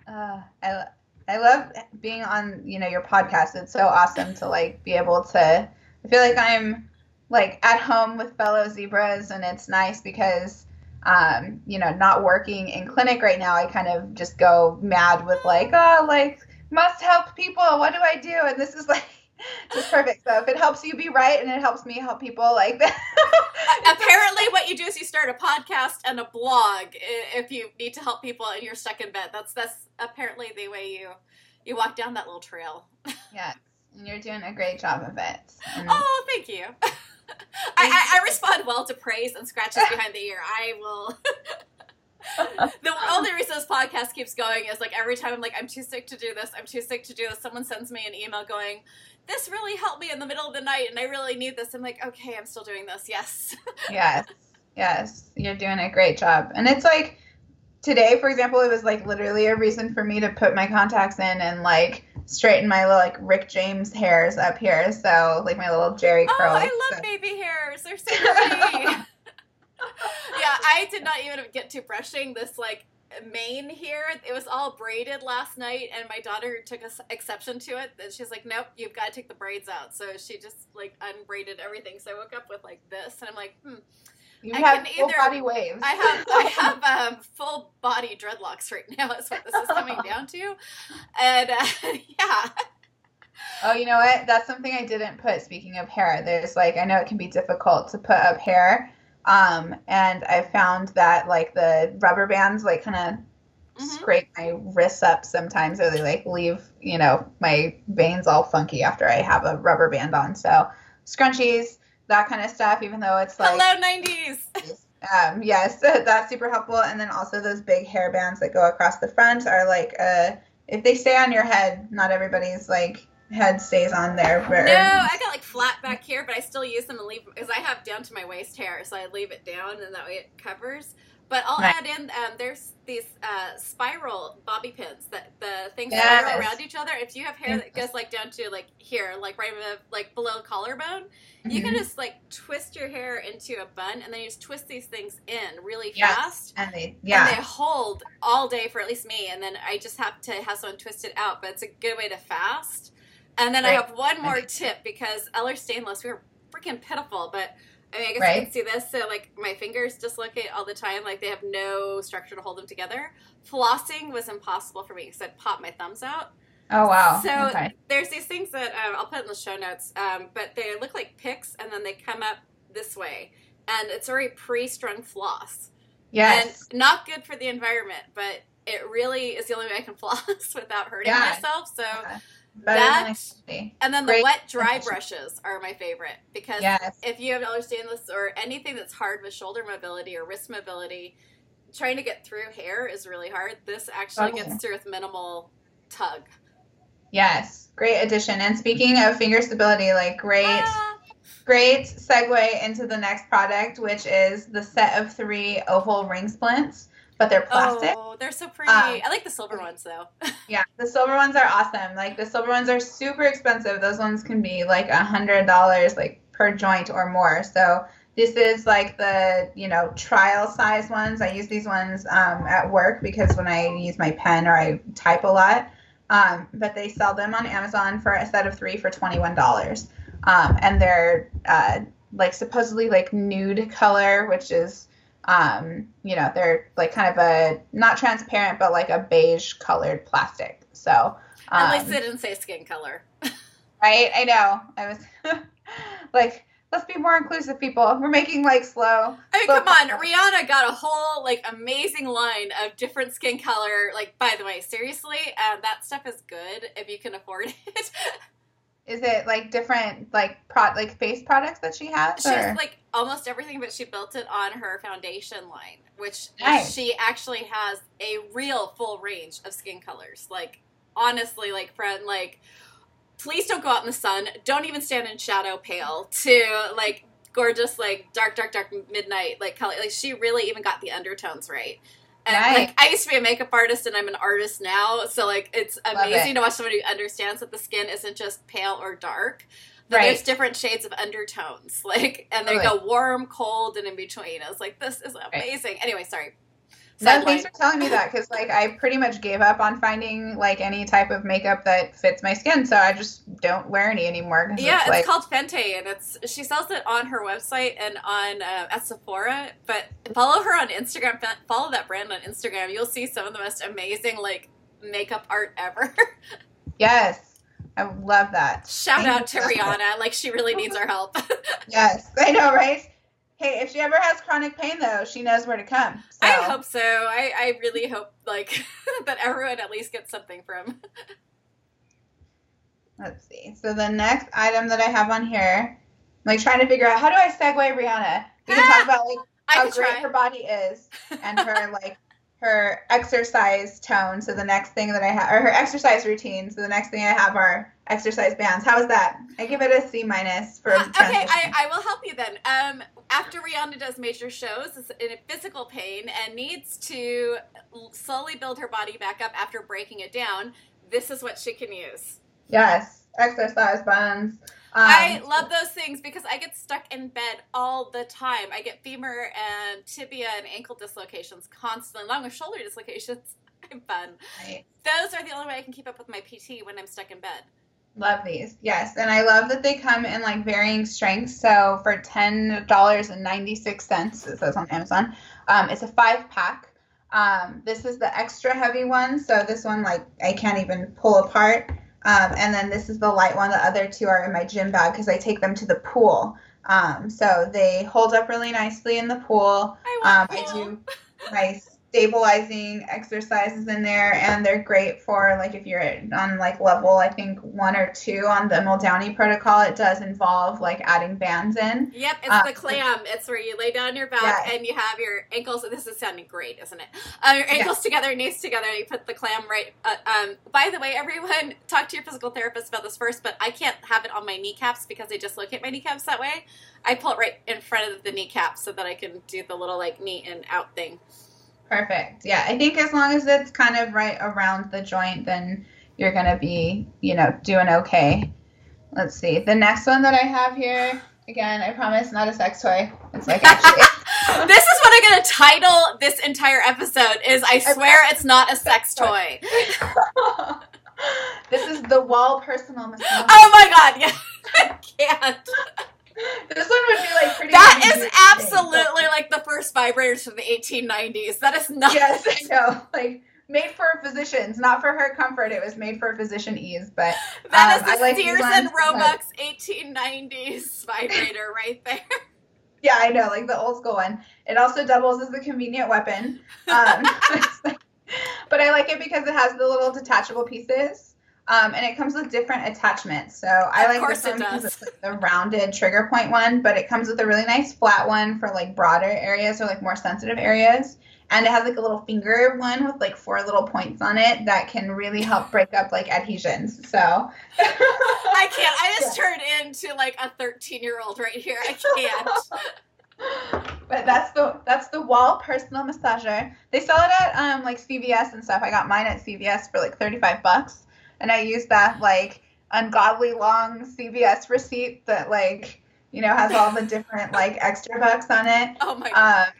uh, I I love being on you know your podcast. It's so awesome to like be able to. I feel like I'm like at home with fellow zebras, and it's nice because um, you know not working in clinic right now. I kind of just go mad with like oh like must help people. What do I do? And this is like just perfect. So if it helps you be right and it helps me help people like that. Apparently, what you do is you start a podcast and a blog if you need to help people and you're stuck in bed. That's that's apparently the way you you walk down that little trail. yeah, and you're doing a great job of it. And oh, thank you. I, I, I respond well to praise and scratches behind the ear. I will. The only reason this podcast keeps going is like every time I'm like, I'm too sick to do this. I'm too sick to do this. Someone sends me an email going, this really helped me in the middle of the night and I really need this. I'm like, okay, I'm still doing this. Yes. yes. Yes. You're doing a great job. And it's like today, for example, it was like literally a reason for me to put my contacts in and like straighten my little like Rick James hairs up here. So like my little Jheri curl. Oh, I love so. baby hairs. They're so pretty. Yeah, I did not even get to brushing this like mane here. It was all braided last night, and my daughter took a exception to it. And she's like, "Nope, you've got to take the braids out." So she just like unbraided everything. So I woke up with like this, and I'm like, "Hmm." You I have full either, body waves. I have I have um, full body dreadlocks right now. Is what this is coming down to, and uh, yeah. Oh, you know what? That's something I didn't put. Speaking of hair, there's like I know it can be difficult to put up hair um, and I found that like the rubber bands like kind of mm-hmm. scrape my wrists up sometimes, or they like leave you know my veins all funky after I have a rubber band on. So scrunchies, that kind of stuff. Even though it's like hello nineties. Um, yes, that's super helpful. And then also those big hair bands that go across the front are like uh, if they stay on your head, not everybody's like head stays on there. For, no, I got like flat back here, but I still use them and leave because I have down to my waist hair, so I leave it down and that way it covers. But I'll add in um, there's these uh, spiral bobby pins that the things yes. spiral around each other. If you have hair that goes like down to like here, like right above, like below collarbone, mm-hmm. you can mm-hmm. just like twist your hair into a bun and then you just twist these things in really yes. fast. And they yeah, and they hold all day for at least me. And then I just have to have someone twist it out. But it's a good way to fast and then right. I have one more tip because Ehlers-Danlos, we were freaking pitiful. But I mean, I guess Right. you can see this. So like my fingers dislocate all the time. Like they have no structure to hold them together. Flossing was impossible for me because I'd pop my thumbs out. Oh wow. So okay. there's these things that um, I'll put in the show notes, um, but they look like picks, and then they come up this way, and it's already pre-strung floss, Yes. and not good for the environment. But it really is the only way I can floss without hurting Yeah. myself. So, Yeah. Better that- and then the wet dry brushes are my favorite because Yes. if you have Ehlers-Danlos or anything that's hard with shoulder mobility or wrist mobility, trying to get through hair is really hard. This actually Okay. gets through with minimal tug. Yes. Great addition. And speaking of finger stability, like great Ah. great segue into the next product, which is the set of three oval ring splints, but they're plastic. Oh, they're so pretty. Um, I like the silver ones though. Yeah, the silver ones are awesome. Like the silver ones are super expensive. Those ones can be like a hundred dollars, like per joint or more. So this is like the you know trial size ones. I use these ones um, at work because when I use my pen or I type a lot. Um, but they sell them on Amazon for a set of three for twenty one dollars, um, and they're uh, like supposedly like nude color, which is um, you know, they're like kind of a not transparent, but like a beige colored plastic. So, At um, least they didn't say skin color. right? I know. I was like, let's be more inclusive, people. We're making like slow. I mean, slow come on, progress. Rihanna got a whole like amazing line of different skin color. Like, by the way, seriously, um, that stuff is good if you can afford it. Is it like different like pro like face products that she has? she has or- like almost everything, but she built it on her foundation line, which Nice. she actually has a real full range of skin colors. Like, honestly, like friend, like, please don't go out in the sun. Don't even stand in shadow pale. To like gorgeous, like dark, dark, dark midnight, like color. Like she really even got the undertones right. And Nice. like I used to be a makeup artist and I'm an artist now, so like it's amazing it. to watch somebody who understands that the skin isn't just pale or dark. That Right. there's different shades of undertones, like, and they Totally. go warm, cold, and in between. I was like, this is amazing. Anyway, sorry. No, thanks for telling me that because like I pretty much gave up on finding like any type of makeup that fits my skin, so I just don't wear any anymore. Yeah, it's, it's like, called Fenty, and it's she sells it on her website and on uh, at Sephora. But follow her on Instagram. Follow that brand on Instagram. You'll see some of the most amazing like makeup art ever. yes, I love that. Shout Thank out to. Rihanna. Like she really needs our help. Yes, I know, right? Hey, if she ever has chronic pain, though, she knows where to come. So. I hope so. I, I really hope like that everyone at least gets something from. Let's see. So the next item that I have on here, I'm like trying to figure out how do I segue Rihanna? We can talk about like how great try. her body is and her like her exercise tone. So the next thing that I have, or her exercise routine. So the next thing I have are exercise bands. How is that? I give it a C minus for Uh, okay, I, I will help you then. Um, after Rihanna does major shows, is in physical pain and needs to slowly build her body back up after breaking it down, this is what she can use. yes, exercise bands. Um, I love those things because I get stuck in bed all the time. I get femur and tibia and ankle dislocations constantly, along with shoulder dislocations. I'm fun. Right. Those are the only way I can keep up with my PT when I'm stuck in bed. Love these, yes, and I love that they come in like varying strengths. So for ten dollars and ninety six cents, it says on Amazon, um, it's a five pack. Um, this is the extra heavy one, so this one like I can't even pull apart. Um, and then this is the light one. The other two are in my gym bag because I take them to the pool. Um, so they hold up really nicely in the pool. I Um, I do my stabilizing exercises in there, and they're great for like if you're on like level I think one or two on the Muldowney protocol. It does involve like adding bands in. Yep, it's Uh, the clam. It's where you lay down your back Yes. and you have your ankles. This is sounding great, isn't it? Uh, your ankles together, knees together, and you put the clam right. Uh, um, by the way, everyone, talk to your physical therapist about this first. But I can't have it on my kneecaps because they dislocate my kneecaps that way. I pull it right in front of the kneecap so that I can do the little like knee and out thing. Perfect. Yeah, I think as long as it's kind of right around the joint, then you're gonna be you know doing okay. Let's see. The next one that I have here. Again, I promise not a sex toy. It's like actually this is what I'm going to title this entire episode. Is I swear it's not a sex toy. this is the wall personal massage. Oh my god! Yeah, I can't. This one would be like pretty. That is absolutely like the first vibrators from the 1890s. That is not. Yes, I know. Like made for physicians, not for her comfort. It was made for physician ease. But That Um, is I the like these Sears and Roebuck's 1890s vibrator right there. yeah, I know, like the old school one. It also doubles as a convenient weapon. Um, but I like it because it has the little detachable pieces. Um, and it comes with different attachments. So I Of like this one because it's like the rounded trigger point one, but it comes with a really nice flat one for like broader areas or like more sensitive areas. And it has like a little finger one with like four little points on it that can really help break up like adhesions. So I can't. I just turned into like a 13 year old right here. I can't. but that's the that's the wall personal massager. They sell it at um like CVS and stuff. I got mine at CVS for like 35 bucks and I used that like ungodly long CVS receipt that like you know has all the different like extra bucks on it. Oh my god. Um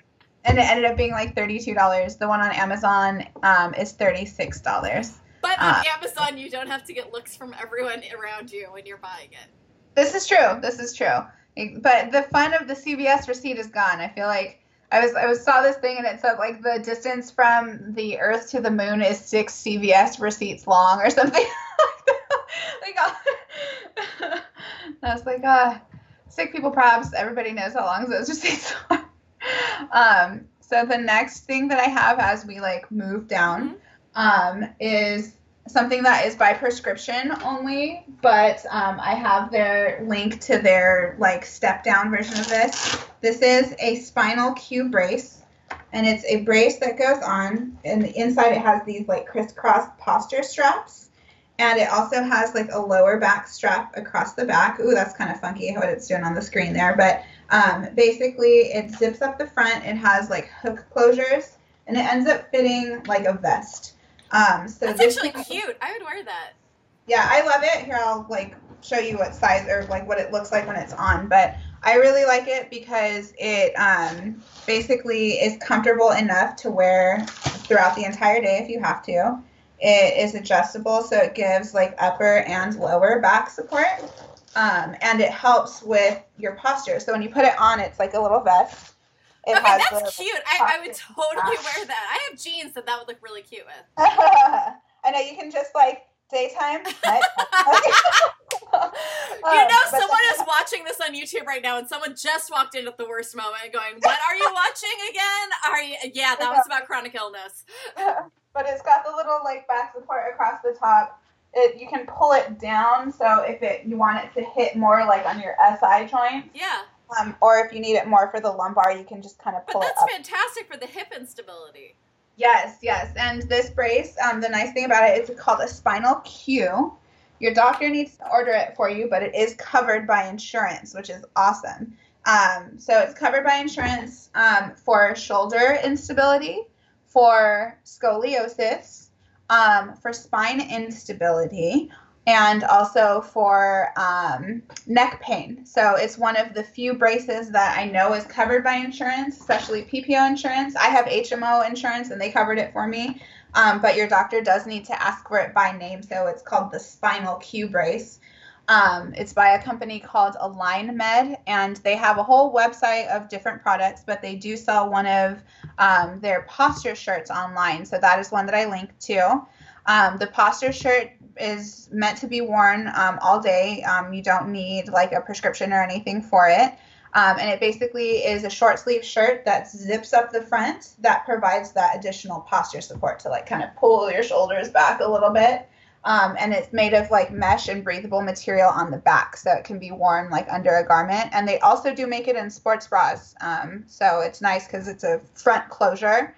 and it ended up being like $32. The one on Amazon um, is $36. But on uh, Amazon, you don't have to get looks from everyone around you when you're buying it. This is true. This is true. But the fun of the CVS receipt is gone. I feel like I was I was saw this thing and it said like the distance from the Earth to the Moon is six CVS receipts long or something. like, uh, I was like, uh, sick people props. Everybody knows how long those receipts are. Um, so the next thing that I have as we like move down um, is something that is by prescription only, but um, I have their link to their like step down version of this. This is a spinal Q brace, and it's a brace that goes on, and inside it has these like crisscross posture straps, and it also has like a lower back strap across the back. Ooh, that's kind of funky what it's doing on the screen there, but um, basically it zips up the front. It has like hook closures, and it ends up fitting like a vest. Um, so That's actually thing- cute. I would wear that. yeah, I love it. Here, I'll like show you what size or like what it looks like when it's on. But I really like it because it um, basically is comfortable enough to wear throughout the entire day if you have to. It is adjustable, so it gives like upper and lower back support. Um, and it helps with your posture. So when you put it on, it's like a little vest. It okay, has that's cute. I, I would totally wear that. I have jeans that that would look really cute with. I know you can just like daytime. Um, you know, but someone is watching this on YouTube right now, and someone just walked in at the worst moment, going, "What are you watching again? Are you? Yeah, that was about chronic illness. but it's got the little like back support across the top. It you can pull it down so if it you want it to hit more like on your SI joint, Yeah, um, or if you need it more for the lumbar, you can just kind of but pull it that's up. fantastic for the hip instability. Yes, yes. And this brace, um, the nice thing about it is it's called a spinal Q. Your doctor needs to order it for you, but it is covered by insurance, which is awesome. Um, so it's covered by insurance um, for shoulder instability, for scoliosis, um, for spine instability, and also for um, neck pain. So it's one of the few braces that I know is covered by insurance, especially PPO insurance. I have HMO insurance and they covered it for me. Um, but your doctor does need to ask for it by name, so it's called the Spinal Q brace. Um, it's by a company called Align Med, and they have a whole website of different products, but they do sell one of um, their posture shirts online. So that is one that I linked to. Um, the posture shirt is meant to be worn um, all day. Um, you don't need like a prescription or anything for it. Um, and it basically is a short sleeve shirt that zips up the front that provides that additional posture support to like kind of pull your shoulders back a little bit. Um, and it's made of like mesh and breathable material on the back, so it can be worn like under a garment. And they also do make it in sports bras, um, so it's nice because it's a front closure.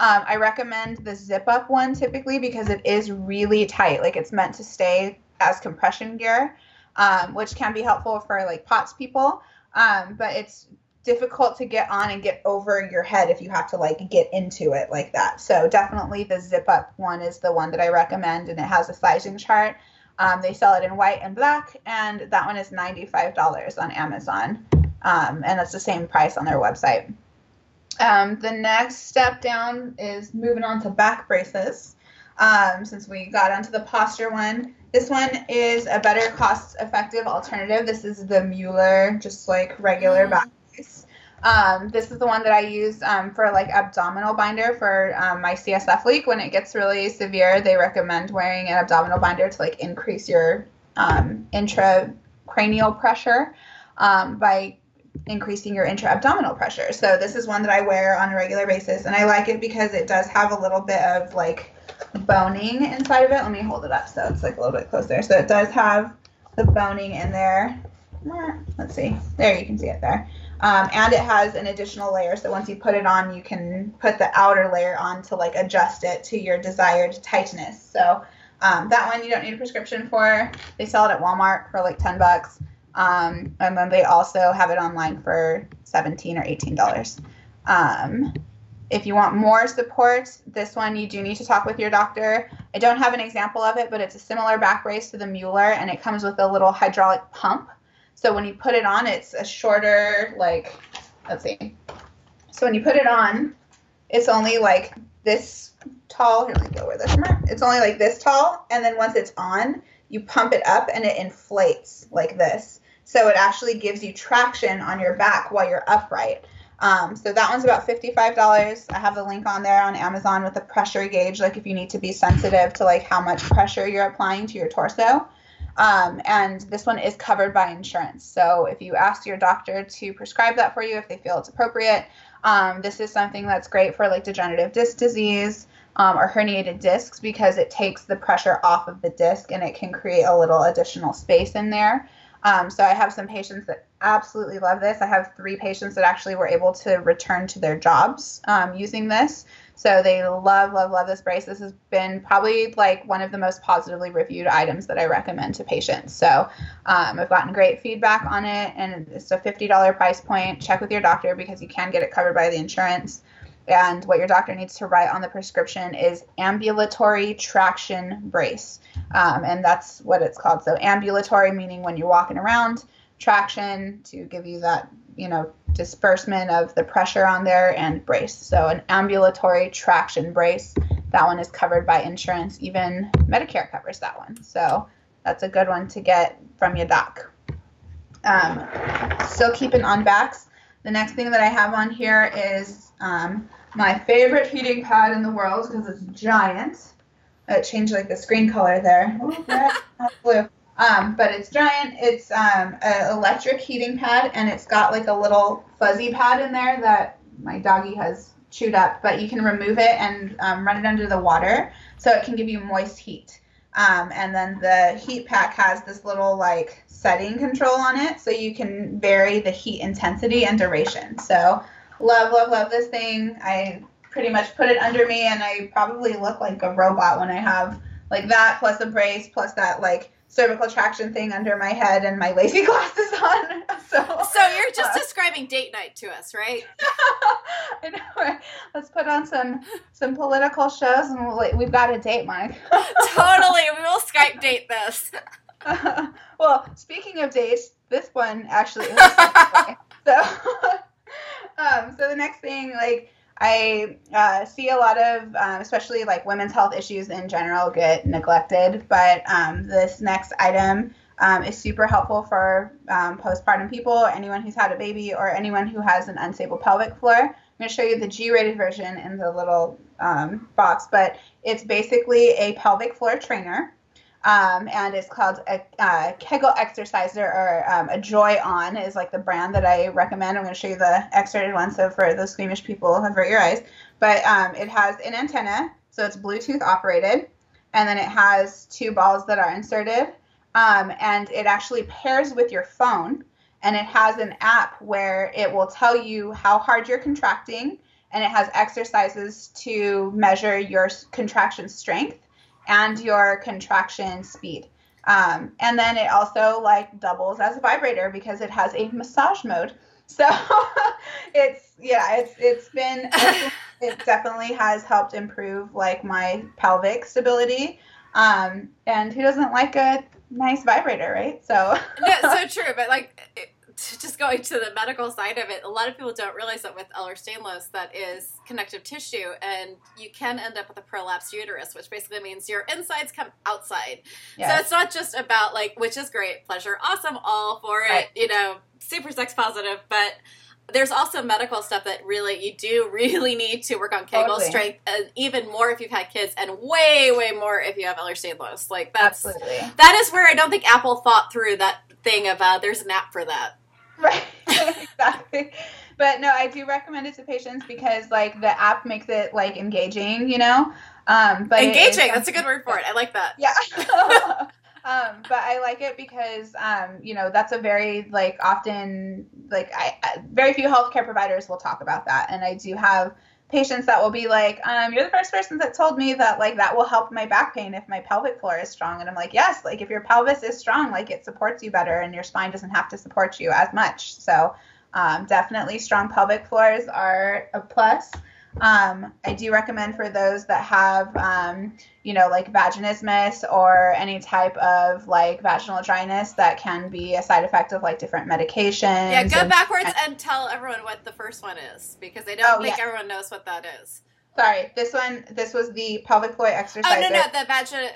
Um, I recommend the zip up one typically because it is really tight. Like it's meant to stay as compression gear, um, which can be helpful for like POTS people. Um, but it's difficult to get on and get over your head if you have to like get into it like that. So definitely the zip up one is the one that I recommend, and it has a sizing chart. Um, they sell it in white and black, and that one is $95 on Amazon, um, and that's the same price on their website. Um, the next step down is moving on to back braces. Um, since we got onto the posture one, this one is a better cost-effective alternative. This is the Mueller, just like regular Mhm. back brace. Um, this is the one that I use um, for like abdominal binder for um, my CSF leak. When it gets really severe, they recommend wearing an abdominal binder to like increase your um, intracranial pressure um, by increasing your intra-abdominal pressure. So this is one that I wear on a regular basis, and I like it because it does have a little bit of like boning inside of it. Let me hold it up so it's like a little bit closer. So it does have the boning in there. Let's see. There you can see it there. Um, and it has an additional layer. So once you put it on, you can put the outer layer on to like adjust it to your desired tightness. So um, that one you don't need a prescription for. They sell it at Walmart for like 10 bucks. Um, and then they also have it online for 17 or 18 dollars. Um, if you want more support, this one you do need to talk with your doctor. I don't have an example of it, but it's a similar back brace to the Mueller, and it comes with a little hydraulic pump. So when you put it on, it's a shorter, like, let's see. So when you put it on, it's only like this tall. Here, let me lower this. It's only like this tall, and then once it's on, you pump it up and it inflates like this. So it actually gives you traction on your back while you're upright. Um, so that one's about $55. I have the link on there on Amazon with a pressure gauge, like if you need to be sensitive to like how much pressure you're applying to your torso. Um, and this one is covered by insurance. So if you ask your doctor to prescribe that for you, if they feel it's appropriate, um, this is something that's great for like degenerative disc disease um, or herniated discs because it takes the pressure off of the disc and it can create a little additional space in there. Um, so I have some patients that absolutely love this. I have three patients that actually were able to return to their jobs um, using this. So they love, love, love this brace. This has been probably like one of the most positively reviewed items that I recommend to patients. So um, I've gotten great feedback on it, and it's a $50 price point. Check with your doctor because you can get it covered by the insurance. And what your doctor needs to write on the prescription is ambulatory traction brace. Um, and that's what it's called. So ambulatory meaning when you're walking around, traction to give you that, you know, disbursement of the pressure on there and brace. So an ambulatory traction brace. That one is covered by insurance. Even Medicare covers that one. So that's a good one to get from your doc. Um, still keeping on backs. The next thing that I have on here is um, my favorite heating pad in the world because it's giant. It changed like the screen color there. Ooh, red, blue. Um, but it's giant. It's um, an electric heating pad, and it's got like a little fuzzy pad in there that my doggy has chewed up. But you can remove it and um, run it under the water, so it can give you moist heat. Um, and then the heat pack has this little like setting control on it, so you can vary the heat intensity and duration. So love, love, love this thing. I pretty much put it under me, and I probably look like a robot when I have like that plus a brace plus that like cervical traction thing under my head and my lazy glasses on. So, So you're just uh, describing date night to us, right? I know. right? Let's put on some some political shows, and we'll, we've got a date, Mike. totally. We will Skype date this. well, speaking of dates, this one actually so. Um, so the next thing, like I uh, see a lot of, um, especially like women's health issues in general, get neglected. But um, this next item um, is super helpful for um, postpartum people, anyone who's had a baby, or anyone who has an unstable pelvic floor. I'm going to show you the G-rated version in the little um, box, but it's basically a pelvic floor trainer. Um, and it's called a, uh Kegel Exerciser or um, a Joy On is like the brand that I recommend. I'm going to show you the X-rated one, so for those squeamish people, avert your eyes. But um, it has an antenna, so it's Bluetooth operated, and then it has two balls that are inserted, um, and it actually pairs with your phone, and it has an app where it will tell you how hard you're contracting, and it has exercises to measure your contraction strength and your contraction speed. Um, and then it also like doubles as a vibrator because it has a massage mode. So it's yeah, it's it's been it definitely has helped improve like my pelvic stability. Um, and who doesn't like a nice vibrator, right? So no, so true, but like just going to the medical side of it, a lot of people don't realize that with Ehlers-Danlos, that is connective tissue, and you can end up with a prolapsed uterus, which basically means your insides come outside. Yes. So it's not just about like, which is great, pleasure, awesome, all for it, right. you know, super sex positive, but there's also medical stuff that really you do really need to work on Kegel totally. strength, and even more if you've had kids, and way way more if you have Ehlers-Danlos. Like that's Absolutely. that is where I don't think Apple thought through that thing of uh, there's an app for that. Right, exactly. But no, I do recommend it to patients because like the app makes it like engaging, you know. Um, but engaging, that's a good word for it. I like that. Yeah. um, but I like it because um, you know that's a very like often like I, I very few healthcare providers will talk about that, and I do have patients that will be like, um, you're the first person that told me that like that will help my back pain if my pelvic floor is strong. And I'm like, yes, like if your pelvis is strong, like it supports you better and your spine doesn't have to support you as much. So um, definitely strong pelvic floors are a plus. Um, I do recommend for those that have, um, you know, like vaginismus or any type of like vaginal dryness that can be a side effect of like different medications. Yeah, go and, backwards and, and, tell everyone what the first one is because I don't oh, think yeah. everyone knows what that is. Sorry, this one, this was the pelvic floor exercise. Oh no, no, the vagi-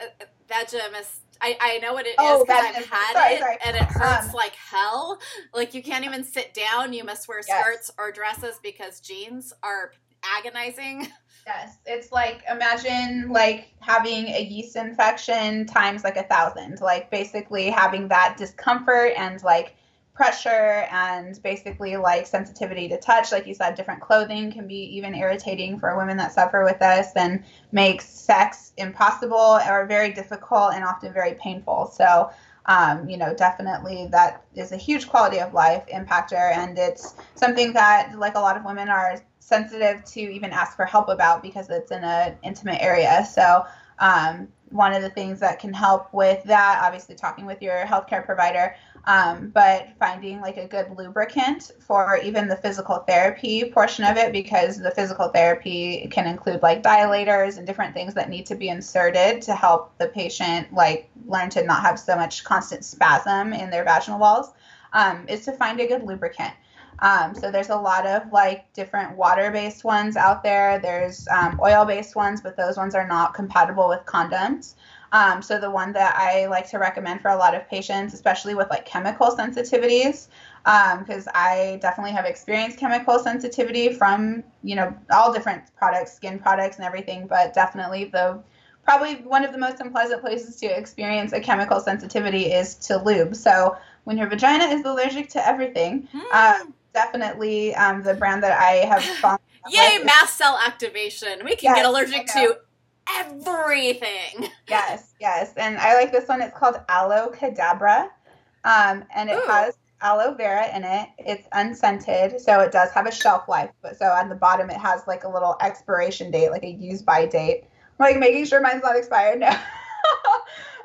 vaginismus. I, I know what it oh, is because I've had sorry, it sorry. and it hurts um, like hell. Like you can't even sit down. You must wear skirts yes. or dresses because jeans are agonizing. Yes, it's like imagine like having a yeast infection times like a thousand. Like basically having that discomfort and like pressure and basically like sensitivity to touch. Like you said, different clothing can be even irritating for women that suffer with this and makes sex impossible or very difficult and often very painful. So um, you know, definitely that is a huge quality of life impactor, and it's something that like a lot of women are sensitive to even ask for help about because it's in an intimate area. So, um, one of the things that can help with that, obviously, talking with your healthcare provider, um, but finding like a good lubricant for even the physical therapy portion of it, because the physical therapy can include like dilators and different things that need to be inserted to help the patient like learn to not have so much constant spasm in their vaginal walls, um, is to find a good lubricant. Um, so there's a lot of like different water-based ones out there. There's um, oil-based ones, but those ones are not compatible with condoms. Um, so the one that I like to recommend for a lot of patients, especially with like chemical sensitivities, because um, I definitely have experienced chemical sensitivity from you know all different products, skin products and everything, but definitely the probably one of the most unpleasant places to experience a chemical sensitivity is to lube. So when your vagina is allergic to everything. Mm definitely um, the brand that I have found. Yay, with. mast cell activation. We can yes, get allergic to everything. Yes, yes. And I like this one. It's called Aloe Cadabra. Um, and it Ooh. has aloe vera in it. It's unscented, so it does have a shelf life. But so on the bottom, it has like a little expiration date, like a use by date. I'm like making sure mine's not expired. No.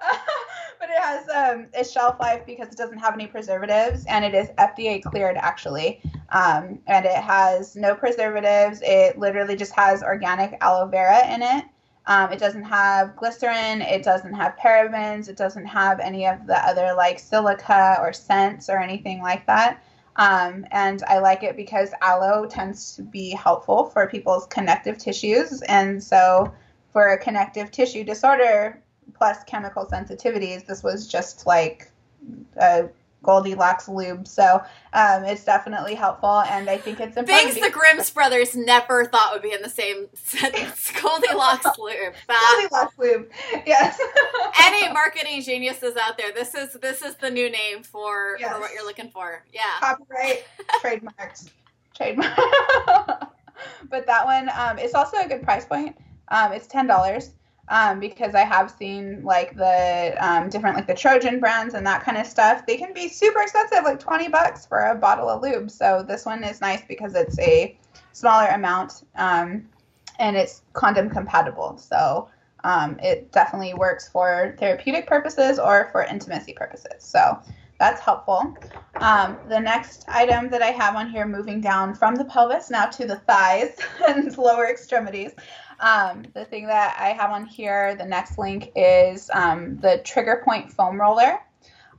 but it has um, a shelf life because it doesn't have any preservatives and it is FDA cleared actually. Um, and it has no preservatives. It literally just has organic aloe vera in it. Um, it doesn't have glycerin. It doesn't have parabens. It doesn't have any of the other like silica or scents or anything like that. Um, and I like it because aloe tends to be helpful for people's connective tissues. And so for a connective tissue disorder, plus chemical sensitivities, this was just like a Goldilocks lube. So um, it's definitely helpful, and I think it's important. Things the Grimm's brothers never thought would be in the same sentence. Goldilocks lube. That, Goldilocks lube. Yes. any marketing geniuses out there, this is this is the new name for yes. for what you're looking for. Yeah. Copyright, trademarks, trademark. but that one, um, it's also a good price point. Um, it's ten dollars um, because I have seen like the um, different like the Trojan brands and that kind of stuff. They can be super expensive, like 20 bucks for a bottle of lube. So this one is nice because it's a smaller amount um, and it's condom compatible. So um, it definitely works for therapeutic purposes or for intimacy purposes. So that's helpful. Um, the next item that I have on here, moving down from the pelvis now to the thighs and lower extremities, um, the thing that I have on here, the next link is um, the Trigger Point foam roller.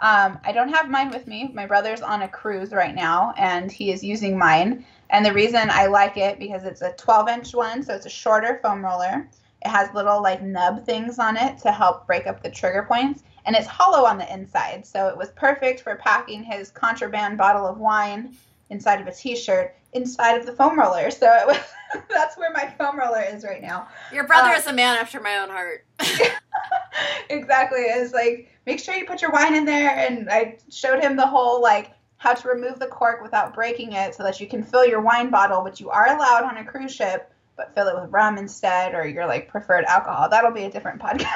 Um, I don't have mine with me. My brother's on a cruise right now, and he is using mine. And the reason I like it because it's a 12 inch one, so it's a shorter foam roller. It has little like nub things on it to help break up the trigger points, and it's hollow on the inside, so it was perfect for packing his contraband bottle of wine inside of a t-shirt inside of the foam roller. So it was that's where my foam roller is right now. Your brother uh, is a man after my own heart. exactly. It's like make sure you put your wine in there and I showed him the whole like how to remove the cork without breaking it so that you can fill your wine bottle, which you are allowed on a cruise ship, but fill it with rum instead or your like preferred alcohol. That'll be a different podcast.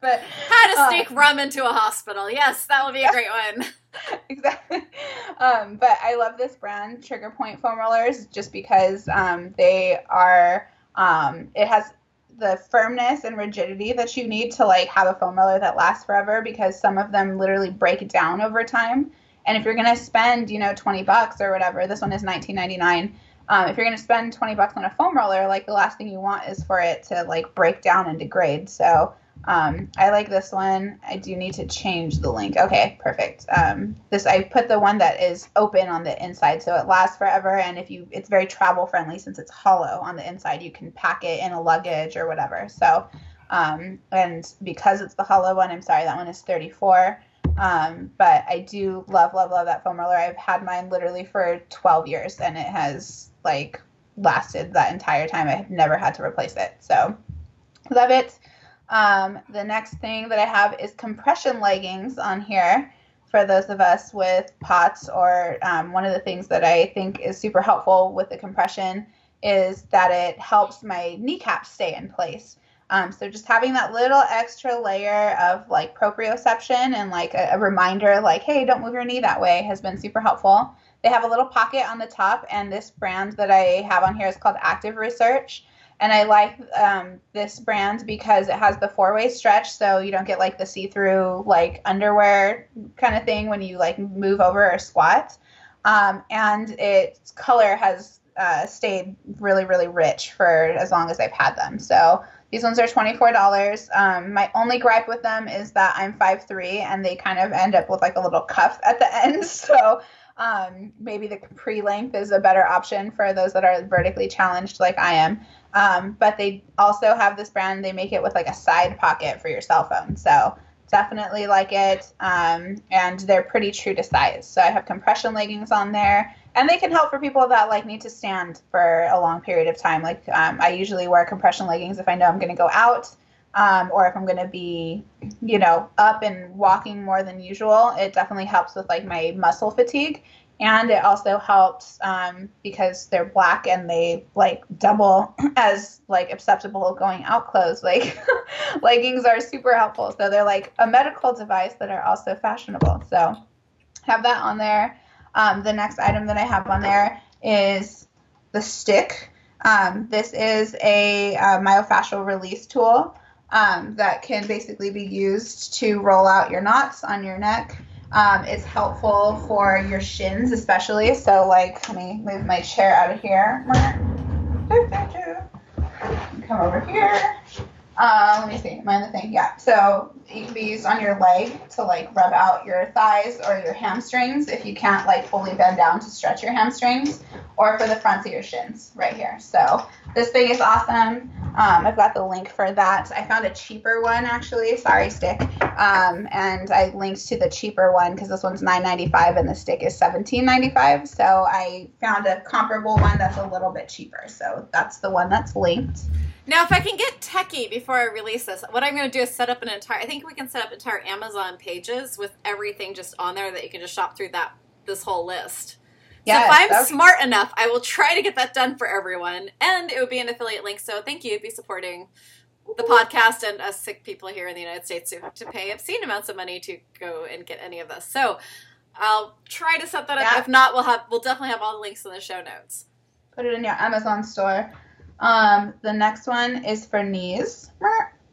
but how to sneak um, rum into a hospital. Yes, that will be a great one. exactly. Um, but I love this brand, Trigger Point foam rollers, just because um, they are. Um, it has the firmness and rigidity that you need to like have a foam roller that lasts forever because some of them literally break down over time. And if you're gonna spend, you know, 20 bucks or whatever, this one is 19.99. Um, if you're gonna spend 20 bucks on a foam roller, like the last thing you want is for it to like break down and degrade. So um, I like this one. I do need to change the link. Okay, perfect. Um, this I put the one that is open on the inside, so it lasts forever. And if you, it's very travel friendly since it's hollow on the inside. You can pack it in a luggage or whatever. So, um, and because it's the hollow one, I'm sorry, that one is 34. Um, but I do love, love, love that foam roller. I've had mine literally for 12 years, and it has like lasted that entire time. I have never had to replace it. So, love it. Um, the next thing that I have is compression leggings on here for those of us with POTS, or um, one of the things that I think is super helpful with the compression is that it helps my kneecap stay in place. Um, so just having that little extra layer of like proprioception and like a, a, reminder, like, hey, don't move your knee that way, has been super helpful. They have a little pocket on the top, and this brand that I have on here is called Active Research and I like um, this brand because it has the four way stretch, so you don't get like the see through like underwear kind of thing when you like move over or squat. Um, and its color has uh, stayed really, really rich for as long as I've had them. So these ones are $24. Um, my only gripe with them is that I'm 5'3 and they kind of end up with like a little cuff at the end. So um, maybe the capri length is a better option for those that are vertically challenged like I am. Um, but they also have this brand, they make it with like a side pocket for your cell phone. So definitely like it. Um, and they're pretty true to size. So I have compression leggings on there. And they can help for people that like need to stand for a long period of time. Like um, I usually wear compression leggings if I know I'm going to go out um, or if I'm going to be, you know, up and walking more than usual. It definitely helps with like my muscle fatigue. And it also helps um, because they're black and they like double as like acceptable going out clothes. Like leggings are super helpful. So they're like a medical device that are also fashionable. So have that on there. Um, the next item that i have on there is the stick. Um, this is a, a uh, myofascial release tool um, that can basically be used to roll out your knots on your neck um, it's helpful for your shins, especially. So, like, let me move my chair out of here. Come over here. Uh, let me see. Am I the thing? Yeah. So you can be used on your leg to like rub out your thighs or your hamstrings if you can't like fully bend down to stretch your hamstrings, or for the fronts of your shins right here. So this thing is awesome. Um, I've got the link for that. I found a cheaper one actually. Sorry, stick. Um, and I linked to the cheaper one because this one's $9.95 and the stick is $17.95. So I found a comparable one that's a little bit cheaper. So that's the one that's linked. Now, if I can get techie before I release this, what I'm going to do is set up an entire. I think we can set up entire Amazon pages with everything just on there that you can just shop through that this whole list. Yes, so if I'm okay. smart enough, I will try to get that done for everyone, and it would be an affiliate link. So thank you, be supporting the podcast and us sick people here in the United States who have to pay obscene amounts of money to go and get any of this. So I'll try to set that up. Yeah. If not, we'll have we'll definitely have all the links in the show notes. Put it in your Amazon store. Um, the next one is for knees.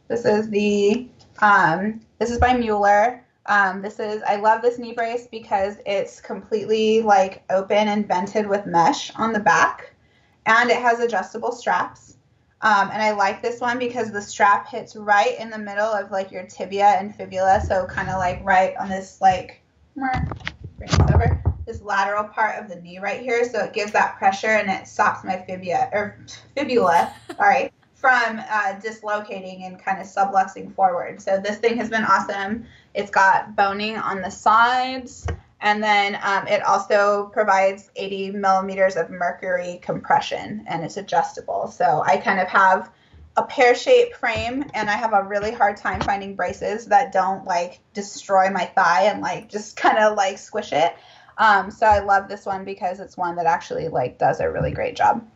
This is the um, this is by Mueller. Um, this is I love this knee brace because it's completely like open and vented with mesh on the back, and it has adjustable straps. Um, and I like this one because the strap hits right in the middle of like your tibia and fibula, so kind of like right on this like over this lateral part of the knee right here, so it gives that pressure and it stops my fibula or fibula, sorry, from uh, dislocating and kind of subluxing forward. So this thing has been awesome. It's got boning on the sides. And then um, it also provides 80 millimeters of mercury compression and it's adjustable. So I kind of have a pear shaped frame and I have a really hard time finding braces that don't like destroy my thigh and like just kind of like squish it. Um, so I love this one because it's one that actually like does a really great job.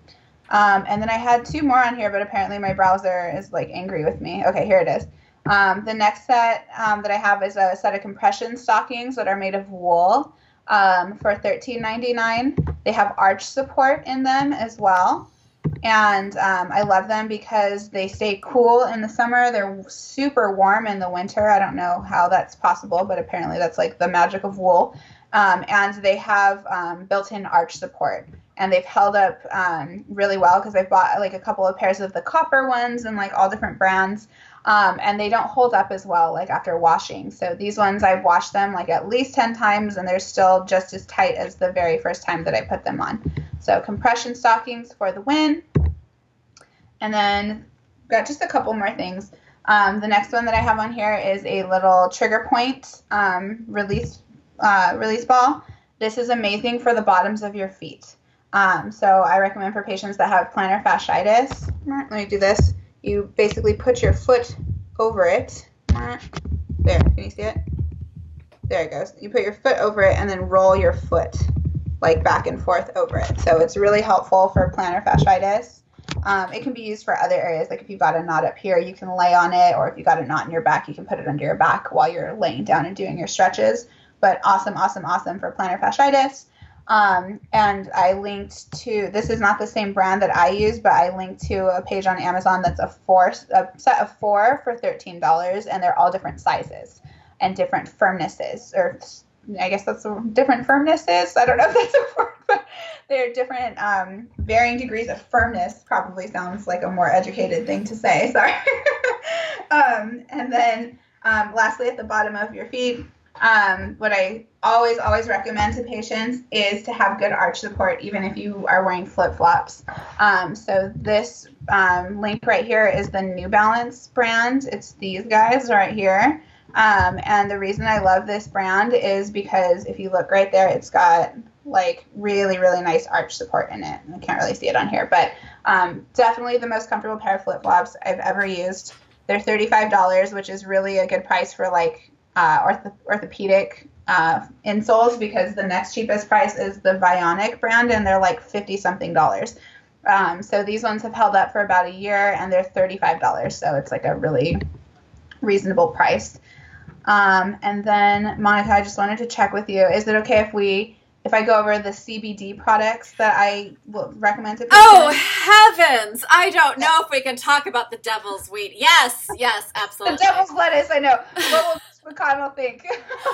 Um, and then I had two more on here, but apparently my browser is like angry with me. Okay, here it is. Um, the next set um, that I have is a set of compression stockings that are made of wool um, for $13.99. They have arch support in them as well. And um, I love them because they stay cool in the summer. They're super warm in the winter. I don't know how that's possible, but apparently that's like the magic of wool. Um, and they have um, built-in arch support and they've held up um, really well because I've bought like a couple of pairs of the copper ones and like all different brands. Um, and they don't hold up as well like after washing. So these ones I've washed them like at least 10 times and they're still just as tight as the very first time that I put them on. So compression stockings for the win. And then got just a couple more things. Um, the next one that I have on here is a little trigger point um, release uh, release ball. This is amazing for the bottoms of your feet. Um, so I recommend for patients that have plantar fasciitis. Let me do this. You basically put your foot over it. There, can you see it? There it goes. You put your foot over it and then roll your foot like back and forth over it. So it's really helpful for plantar fasciitis. Um, it can be used for other areas, like if you've got a knot up here, you can lay on it, or if you've got a knot in your back, you can put it under your back while you're laying down and doing your stretches. But awesome, awesome, awesome for plantar fasciitis. Um, and I linked to this is not the same brand that I use, but I linked to a page on Amazon that's a four a set of four for thirteen dollars, and they're all different sizes and different firmnesses, or I guess that's different firmnesses. I don't know if that's a word, but they're different, um, varying degrees of firmness. Probably sounds like a more educated thing to say. Sorry. um, and then um, lastly, at the bottom of your feet, um, what I always, always recommend to patients is to have good arch support, even if you are wearing flip flops. Um, so, this um, link right here is the New Balance brand. It's these guys right here. Um, and the reason I love this brand is because if you look right there, it's got like really, really nice arch support in it. I can't really see it on here, but um, definitely the most comfortable pair of flip flops I've ever used. They're $35, which is really a good price for like uh, ortho- orthopedic uh, insoles because the next cheapest price is the Vionic brand and they're like 50 something dollars. Um, so these ones have held up for about a year and they're $35. So it's like a really reasonable price. Um, and then Monica, I just wanted to check with you. Is it okay if we if I go over the CBD products that I will recommend to patients? Oh heavens! I don't know if we can talk about the devil's weed. Yes, yes, absolutely. the devil's lettuce. I know. McConnell think?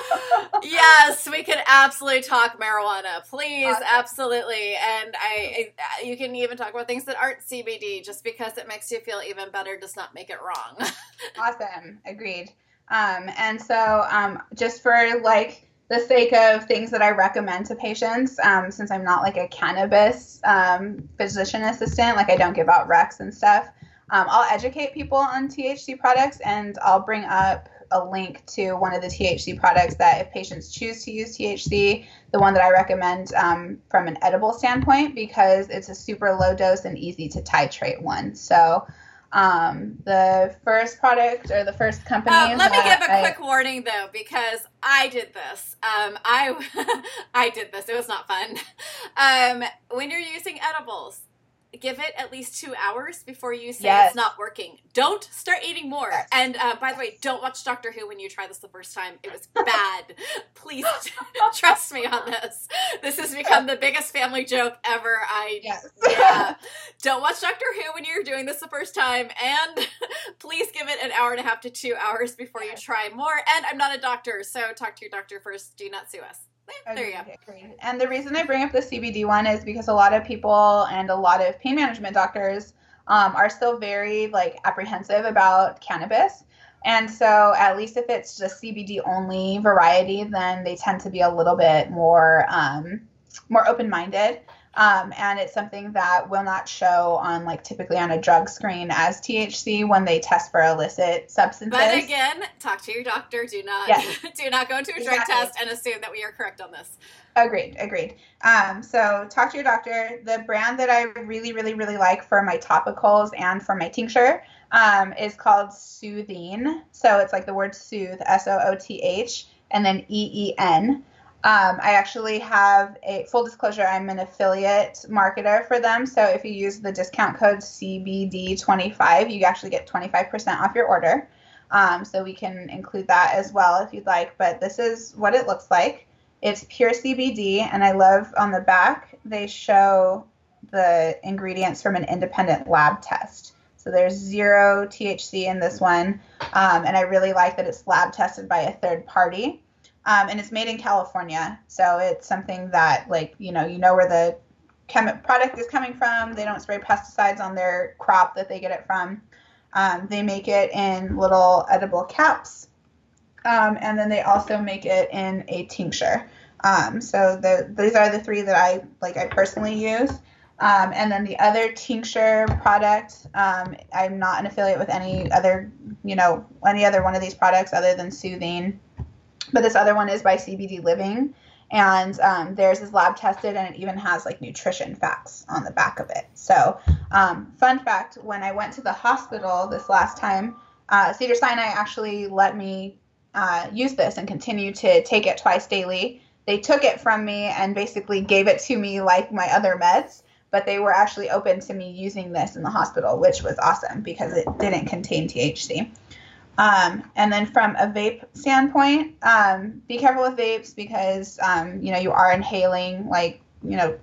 yes, we can absolutely talk marijuana, please, awesome. absolutely. And I, I, you can even talk about things that aren't CBD. Just because it makes you feel even better does not make it wrong. awesome. Agreed. Um, and so, um, just for like the sake of things that I recommend to patients, um, since I'm not like a cannabis um, physician assistant, like I don't give out recs and stuff, um, I'll educate people on THC products and I'll bring up a link to one of the THC products that if patients choose to use THC, the one that I recommend um, from an edible standpoint because it's a super low dose and easy to titrate one. So um, the first product or the first company. Uh, let me give a I, quick warning though, because I did this. Um, I I did this. It was not fun. Um, when you're using edibles, give it at least two hours before you say yes. it's not working. Don't start eating more. Yes. And uh, by the way, don't watch Doctor Who when you try this the first time. It was bad. Please trust me on this. This has become the biggest family joke ever. I yes. yeah. Don't watch Doctor Who when you're doing this the first time, and please give it an hour and a half to two hours before you try more. And I'm not a doctor, so talk to your doctor first. Do not sue us. There you go. And the reason I bring up the CBD one is because a lot of people and a lot of pain management doctors um, are still very like apprehensive about cannabis. And so, at least if it's just CBD only variety, then they tend to be a little bit more um, more open minded. Um, and it's something that will not show on like typically on a drug screen as THC when they test for illicit substances. But again, talk to your doctor. Do not yes. do not go into a drug exactly. test and assume that we are correct on this. Agreed, agreed. Um, so talk to your doctor. The brand that I really, really, really like for my topicals and for my tincture um, is called Soothene. So it's like the word soothe, S O O T H, and then E E N. Um, I actually have a full disclosure, I'm an affiliate marketer for them. So if you use the discount code CBD25, you actually get 25% off your order. Um, so we can include that as well if you'd like. But this is what it looks like. It's pure CBD, and I love on the back, they show the ingredients from an independent lab test. So there's zero THC in this one, um, and I really like that it's lab tested by a third party um, and it's made in California. So it's something that like you know you know where the product is coming from. They don't spray pesticides on their crop that they get it from. Um, they make it in little edible caps, um, and then they also make it in a tincture. Um, so the, these are the three that I like. I personally use. Um, and then the other tincture product, um, I'm not an affiliate with any other, you know, any other one of these products other than Soothene. But this other one is by CBD Living, and um, theirs is lab tested, and it even has like nutrition facts on the back of it. So, um, fun fact: when I went to the hospital this last time, uh, Cedar Sinai actually let me uh, use this and continue to take it twice daily. They took it from me and basically gave it to me like my other meds, but they were actually open to me using this in the hospital, which was awesome because it didn't contain THC. Um, and then from a vape standpoint, um, be careful with vapes because um, you know you are inhaling like you know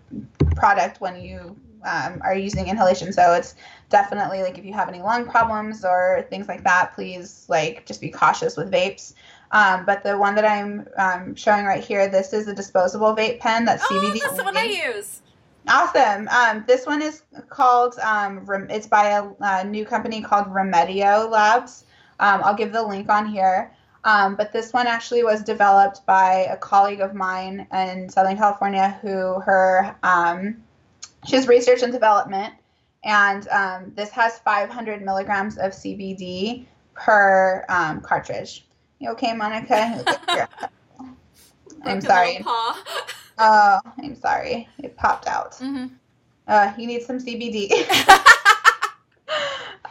product when you um, are using inhalation. So it's definitely like if you have any lung problems or things like that, please like just be cautious with vapes. Um, but the one that I'm um, showing right here, this is a disposable vape pen that's oh, CBD. that's the one I use. Awesome. Um, this one is called. Um, it's by a, a, new company called Remedio Labs. Um, I'll give the link on here. Um, but this one actually was developed by a colleague of mine in Southern California who her um, she has research and development, and um, this has 500 milligrams of CBD per um, cartridge. You okay, Monica? I'm sorry. Oh, I'm sorry. It popped out. Mm-hmm. Uh, you need some CBD.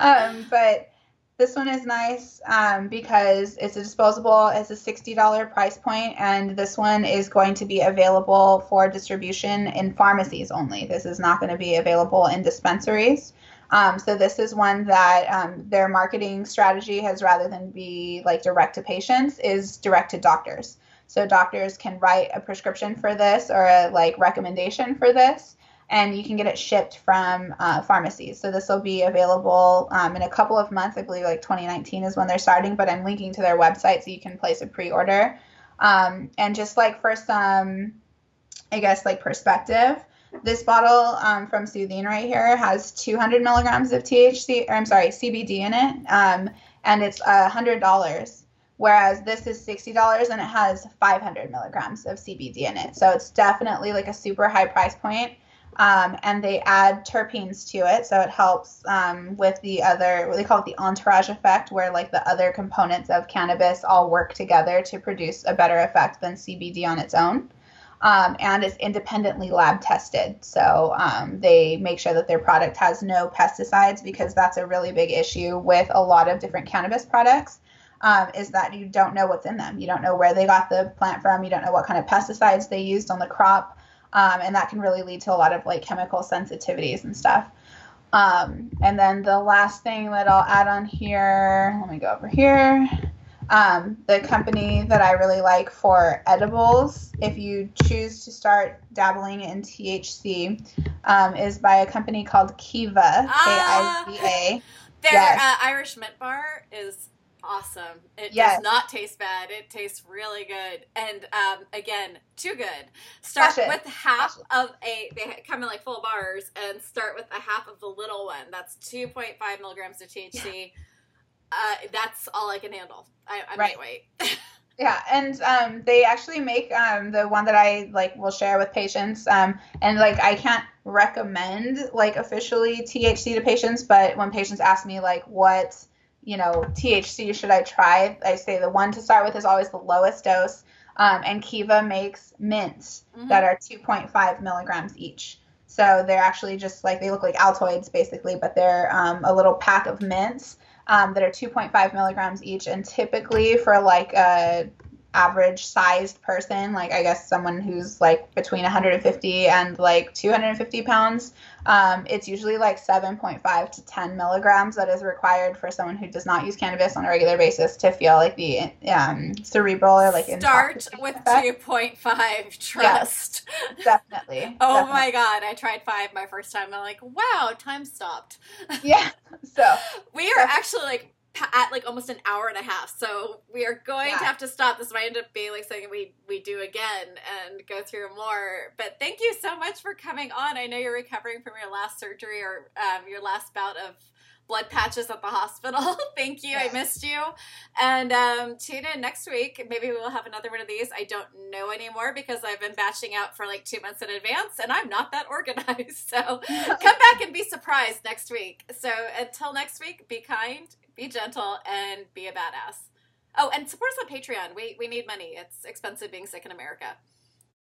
um, but this one is nice um, because it's a disposable. It's a $60 price point, and this one is going to be available for distribution in pharmacies only. This is not going to be available in dispensaries. Um, so this is one that um, their marketing strategy has, rather than be like direct to patients, is direct to doctors. So doctors can write a prescription for this or a like recommendation for this, and you can get it shipped from uh, pharmacies. So this will be available um, in a couple of months. I believe like 2019 is when they're starting, but I'm linking to their website so you can place a pre-order. Um, and just like for some, I guess like perspective, this bottle um, from Soothene right here has 200 milligrams of THC, or I'm sorry, CBD in it, um, and it's a hundred dollars. Whereas this is $60 and it has 500 milligrams of CBD in it. So it's definitely like a super high price point um, and they add terpenes to it, so it helps um, with the other. What they call it the entourage effect, where like the other components of cannabis all work together to produce a better effect than CBD on its own. Um, and it's independently lab tested, so um, they make sure that their product has no pesticides because that's a really big issue with a lot of different cannabis products. Um, is that you don't know what's in them. You don't know where they got the plant from. You don't know what kind of pesticides they used on the crop um, and that can really lead to a lot of like chemical sensitivities and stuff. Um, and then the last thing that I'll add on here, let me go over here. Um, the company that I really like for edibles, if you choose to start dabbling in THC, um, is by a company called Kiva, K I V A. Their yes. uh, Irish Mint Bar is awesome. It Yes. does not taste bad. It tastes really good. And um, again, too good. Start it. with half Crush of a, they come in like full bars, and start with a half of the little one. That's 2.5 milligrams of THC. Uh, that's all I can handle. I, I Right. might wait. Yeah, and um, they actually make um, the one that I like will share with patients. Um, and like I can't recommend like officially THC to patients, but when patients ask me like what you know THC should I try, I say the one to start with is always the lowest dose. Um, and Kiva makes mints Mhm. that are 2.5 milligrams each. So they're actually just like they look like Altoids basically, but they're um, a little pack of mints um, that are 2.5 milligrams each. And typically for like a average sized person, like I guess someone who's like between 150 and like 250 pounds, um, it's usually like 7.5 to 10 milligrams that is required for someone who does not use cannabis on a regular basis to feel like the um, cerebral or like Start with effect. 2.5. Trust. Definitely. Oh definitely. my god, I tried five my first time. I'm like, wow, time stopped. Yeah. So We are actually like at like almost an hour and a half, so we are going to have to stop. This might end up being like something we we do again and go through more. But thank you so much for coming on. I know you're recovering from your last surgery or um, your last bout of blood patches at the hospital. thank you. I missed you. And um, tune in next week. Maybe we'll have another one of these. I don't know anymore because I've been batching out for like two months in advance, and I'm not that organized. So come back and be surprised next week. So until next week, be kind, be gentle, and be a badass. Oh, and support us on Patreon. We we need money. It's expensive being sick in America.